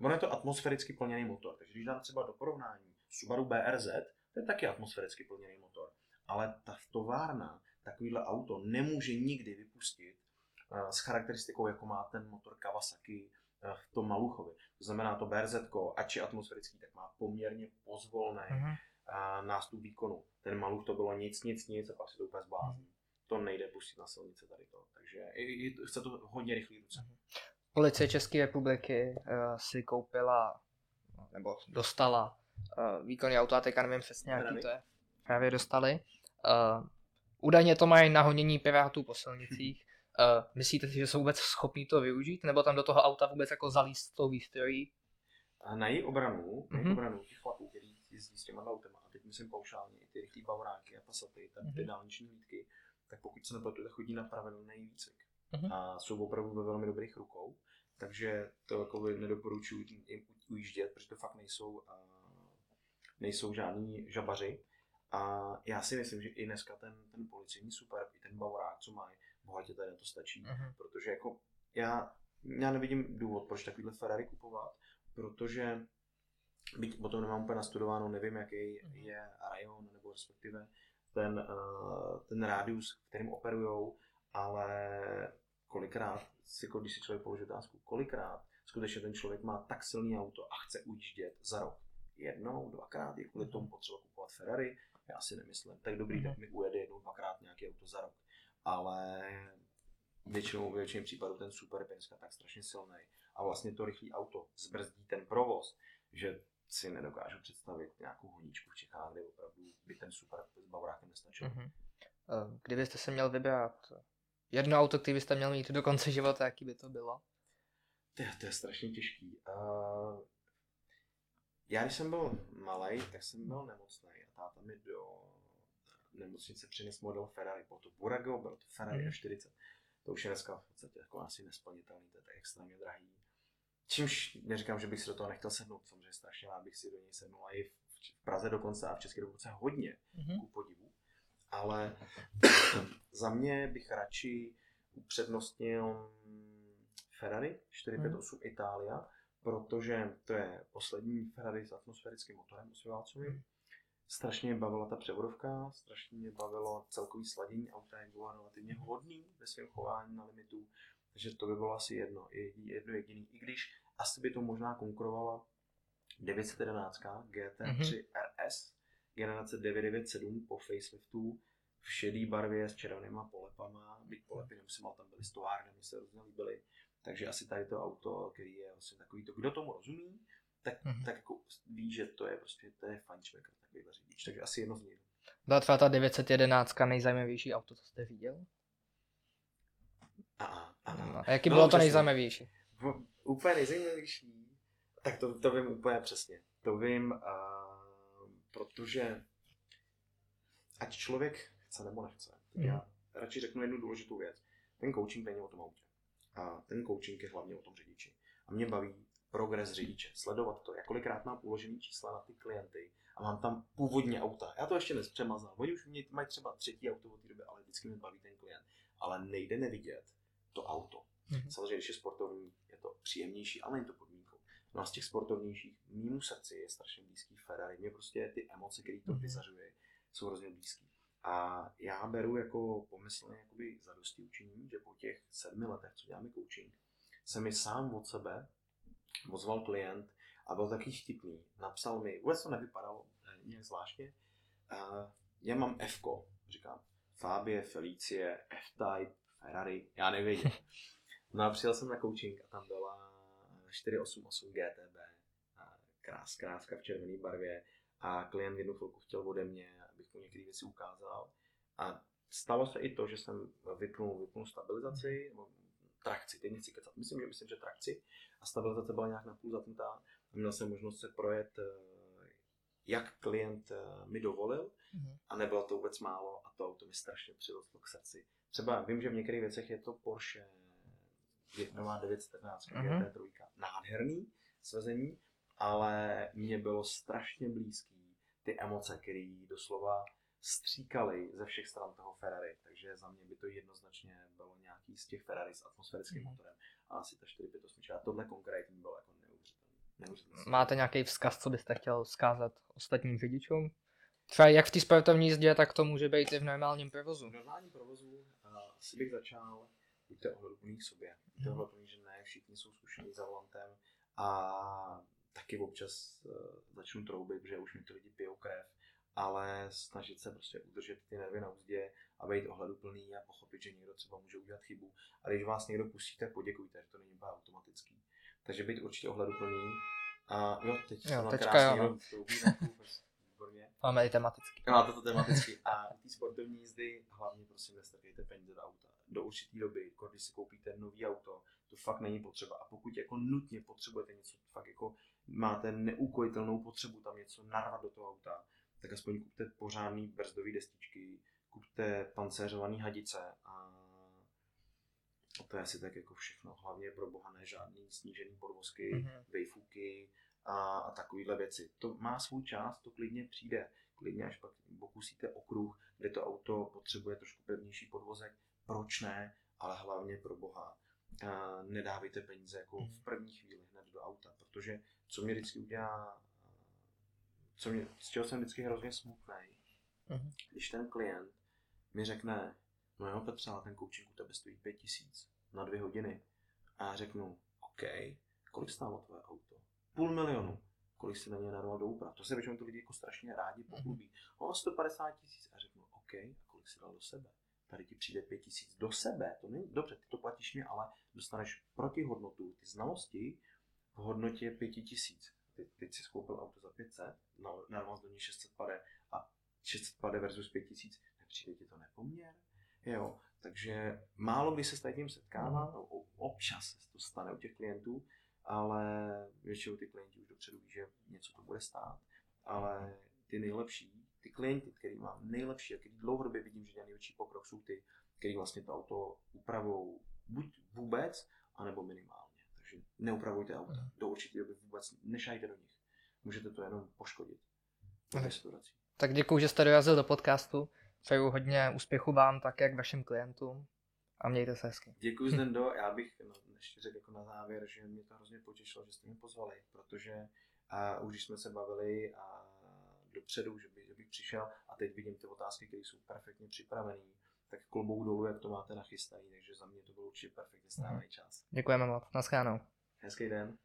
ono je to atmosféricky plněný motor, takže když dám třeba do porovnání Subaru BRZ, to je taky atmosféricky plněný motor. Ale ta továrna takovýhle auto nemůže nikdy vypustit eh, s charakteristikou, jako má ten motor Kawasaki eh, v tom Maluchovi. To znamená, to BRZ, ač je atmosférický, tak má poměrně pozvolný a nástup výkonu. Ten Maluch to bylo nic, nic, nic a pak se to úplně zblázní. To nejde pustit na silnici tady to. Takže je, chce to hodně rychlý ruce. Policie České republiky uh, si koupila, nebo dostala uh, výkonný auto, a teďka nevím přesně, jaký to je. Právě dostali. Uh, údajně to mají na honění pirátů po silnicích. Uh, myslíte si, že jsou vůbec schopní to využít? Nebo tam do toho auta vůbec jako zalíst tou výstrojí? A na její obranu, na její Mhm. obranu těch chlapů, který jezdí s těma autama, a teď myslím paušálně i ty rychlý bavoráky a pasaty, tam ty Mhm. dálniční hlídky, tak pokud se nepletu, tak chodí na pravidelný výcvik. Mhm. A jsou opravdu ve velmi dobrých rukou, takže to jako nedoporučuji jim ujíždět, protože to fakt nejsou, a nejsou žádní žabaři. A já si myslím, že i dneska ten, ten policijní super, i ten bavorák, co mají, bohatě tady na to stačí. Mhm. Protože jako já, já nevidím důvod, proč takovýhle Ferrari kupovat, protože byť o tom nemám úplně nastudováno, nevím, jaký Mhm. je rajon, nebo respektive ten, uh, ten rádius, kterým operujou, ale kolikrát, si, jako když si člověk položí otázku, kolikrát skutečně ten člověk má tak silný auto a chce ujíždět za rok. Jednou, dvakrát, je kvůli tomu potřeba kupovat Ferrari, já si nemyslím. Tak dobrý, Mhm. tak mi ujede jednou, dvakrát nějaký auto za rok. Ale většinou, v většině případů ten super je tak strašně silný a vlastně to rychlé auto zbrzdí ten provoz, že si nedokážu představit nějakou honíčku v Čechách, kde opravdu by ten super s bavorákem nestačil. Mhm. Uh, kdybyste se měl vybrat jedno auto, které byste měl mít do konce života, jaký by to bylo? To, je- to je strašně těžký. Uh, já když jsem byl malý, tak jsem byl nemocný a táta mi do nemocnice přinesl model Ferrari. Byl to Burago, byl to Ferrari Mhm. F40. To už je dneska v podstatě jako asi nesplnitelný, to je tak extrémně drahý. Čímž neříkám, že bych si do toho nechtěl sednout, samozřejmě strašně rád bych si do něj sednul a i v v Praze dokonce a v České republice hodně Mhm. ku podivu. Ale za mě bych radši upřednostnil Ferrari 458 Italia, protože to je poslední Ferrari s atmosférickým motorem osmiválcovým. Mhm. Strašně mě bavila ta převodovka, strašně mě bavilo celkový sladění auta, jak bylo relativně hodný ve svém chování na limitu, takže to by bylo asi jedno, jedno jediný. I když asi by to možná konkurovala 911 GT3 RS, generace 997 po faceliftu, v šedý barvě s červenýma polepama, byť polepy nemusím, ale tam byly stovárny, mi se hrozně líbily. Takže asi tady to auto, který je vlastně takový to, kdo tomu rozumí, tak, Mhm. tak jako ví, že to je prostě, to je fajnšmekr, takovýhle řidič. Takže asi jedno z nich. Byla třeba ta 911 nejzajímavější auto, co jste viděl? A, a, a, No, a jaký No, bylo to přesně. nejzajímavější? V- úplně nejzajímavější, tak to, to vím úplně přesně. To vím, uh, protože ať člověk chce nebo nechce, tak Mhm. já radši řeknu jednu důležitou věc. Ten coaching není o tom autě. A ten coaching je hlavně o tom řidiči. A mě baví progres řidiče. Sledovat to, jak kolikrát mám uložený čísla na ty klienty a mám tam původně auta. Já to ještě nespřemazal. Oni už mě mají třeba třetí auto od té doby, ale vždycky mi baví ten klient. Ale nejde nevidět to auto. Mhm. Samozřejmě, když je sportovní, je to příjemnější, ale není to podmínkou. No a z těch sportovnějších mýmu srdci je strašně blízký Ferrari. Mě prostě ty emoce, které to Mhm. vyzařuje, jsou hrozně blízký. A já beru jako pomyslně jakoby zadosti učinění, že po těch sedmi letech, co děláme coaching, se mi sám od sebe ozval klient a byl taky vtipný. Napsal mi, vůbec to nevypadalo eh, nějak zvláštně, uh, já mám F, říkám, Fabie, Felicie, F-Type, Ferrari, já nevěděl. No a přijel jsem na coaching a tam byla 488 GTB, a krás, kráska v červené barvě a klient jednu chvilku chtěl ode mě, abych mu některé věci ukázal. A stalo se i to, že jsem vypnul, vypnul stabilizaci, nebo trakci, teď nechci kecat, myslím, že myslím, že trakci a stabilizace byla nějak napůl zapnutá a měl jsem možnost se projet, eh, jak klient eh, mi dovolil Mhm. a nebylo to vůbec málo a to auto mi strašně přirostlo k srdci. Třeba vím, že v některých věcech je to Porsche je- nová 914 Mhm. GT3, nádherný svezení, ale mně bylo strašně blízký ty emoce, které doslova stříkaly ze všech stran toho Ferrari, takže za mě by to jednoznačně bylo nějaký z těch Ferrari s atmosférickým Mhm. motorem a asi ta 458. A tohle konkrétně bylo jako neuvěřitelné. neuvěřitelné. Máte nějaký vzkaz, co byste chtěl vzkázat ostatním řidičům? Třeba jak v té sportovní jízdě, tak to může být i v normálním provozu. V normálním provozu uh, asi bych začal, buďte ohleduplný k sobě. Buďte Mhm. ohleduplný, že ne všichni jsou zkušení za volantem a taky občas uh, začnu troubit, že už mi ty lidi pijou krev, ale snažit se prostě udržet ty nervy na úzdě a být ohleduplný a pochopit, že někdo třeba může udělat chybu. A když vás někdo pustíte, poděkujte, že to není úplně automatický. Takže být určitě ohleduplný. A jo, teď Jo, teďka krásně jo, no. Výborně. Máme i tematicky. Máte to tematicky. A té sportovní jízdy hlavně prosím nestrkejte peníze do auta. Do určité doby, když si koupíte nový auto, to fakt není potřeba. A pokud jako nutně potřebujete něco, fakt jako máte neukojitelnou potřebu tam něco narvat do toho auta, tak aspoň kupte pořádný brzdový destičky, kupte pancéřovaný hadice a a to je asi tak jako všechno. Hlavně pro boha ne žádný snížený podvozky, Mhm. vejfuky a, a takovéhle věci. To má svůj čas, to klidně přijde. Klidně až pak pokusíte okruh, kde to auto potřebuje trošku pevnější podvozek. Proč ne? Ale hlavně pro boha. A nedávejte peníze jako v první chvíli do auta, protože co mě vždycky udělá, co mě, z čeho jsem vždycky hrozně smutný, Mhm. když ten klient mi řekne, no jo Petře, ale ten coaching u tebe stojí 5000 na dvě hodiny. A já řeknu, OK, kolik stálo tvoje auto? Půl milionu. Kolik si na ně narval do úprav? To se většinou ty lidi jako strašně rádi pochlubí. O 150 tisíc. A řeknu, OK, a kolik si dal do sebe? Tady ti přijde 5 tisíc do sebe. To není dobře, ty to platíš mě, ale dostaneš protihodnotu, ty znalosti v hodnotě 5 tisíc. Ty, teď si skoupil auto za 500, na- narval do ní 600 pade a 600 pade versus 5 tisíc, nepřijde ti to nepoměr? Jo, takže málo kdy se s tím setkává, no, o- občas se to stane u těch klientů, ale většinou ty klienti už dopředu ví, že něco to bude stát. Ale ty nejlepší, ty klienti, který mám nejlepší a který dlouhodobě vidím, že dělají největší pokrok, jsou ty, který vlastně to auto upravou buď vůbec, anebo minimálně. Takže neupravujte auta. Mhm. Do určité doby vůbec nešajte do nich. Můžete to jenom poškodit. Mhm. Restaurací. Tak děkuji, že jste dorazil do podcastu. Přeju hodně úspěchu vám, tak jak vašim klientům. A mějte se hezky. Děkuji Zdendo, já bych no, ještě řekl jako na závěr, že mě to hrozně potěšilo, že jste mě pozvali, protože a už jsme se bavili a dopředu, že, by, že bych přišel a teď vidím ty otázky, které jsou perfektně připravené, tak klobouk dolů, jak to máte nachystaný, takže za mě to byl určitě perfektně strávený čas. Děkujeme moc. Naschledanou. Hezký den.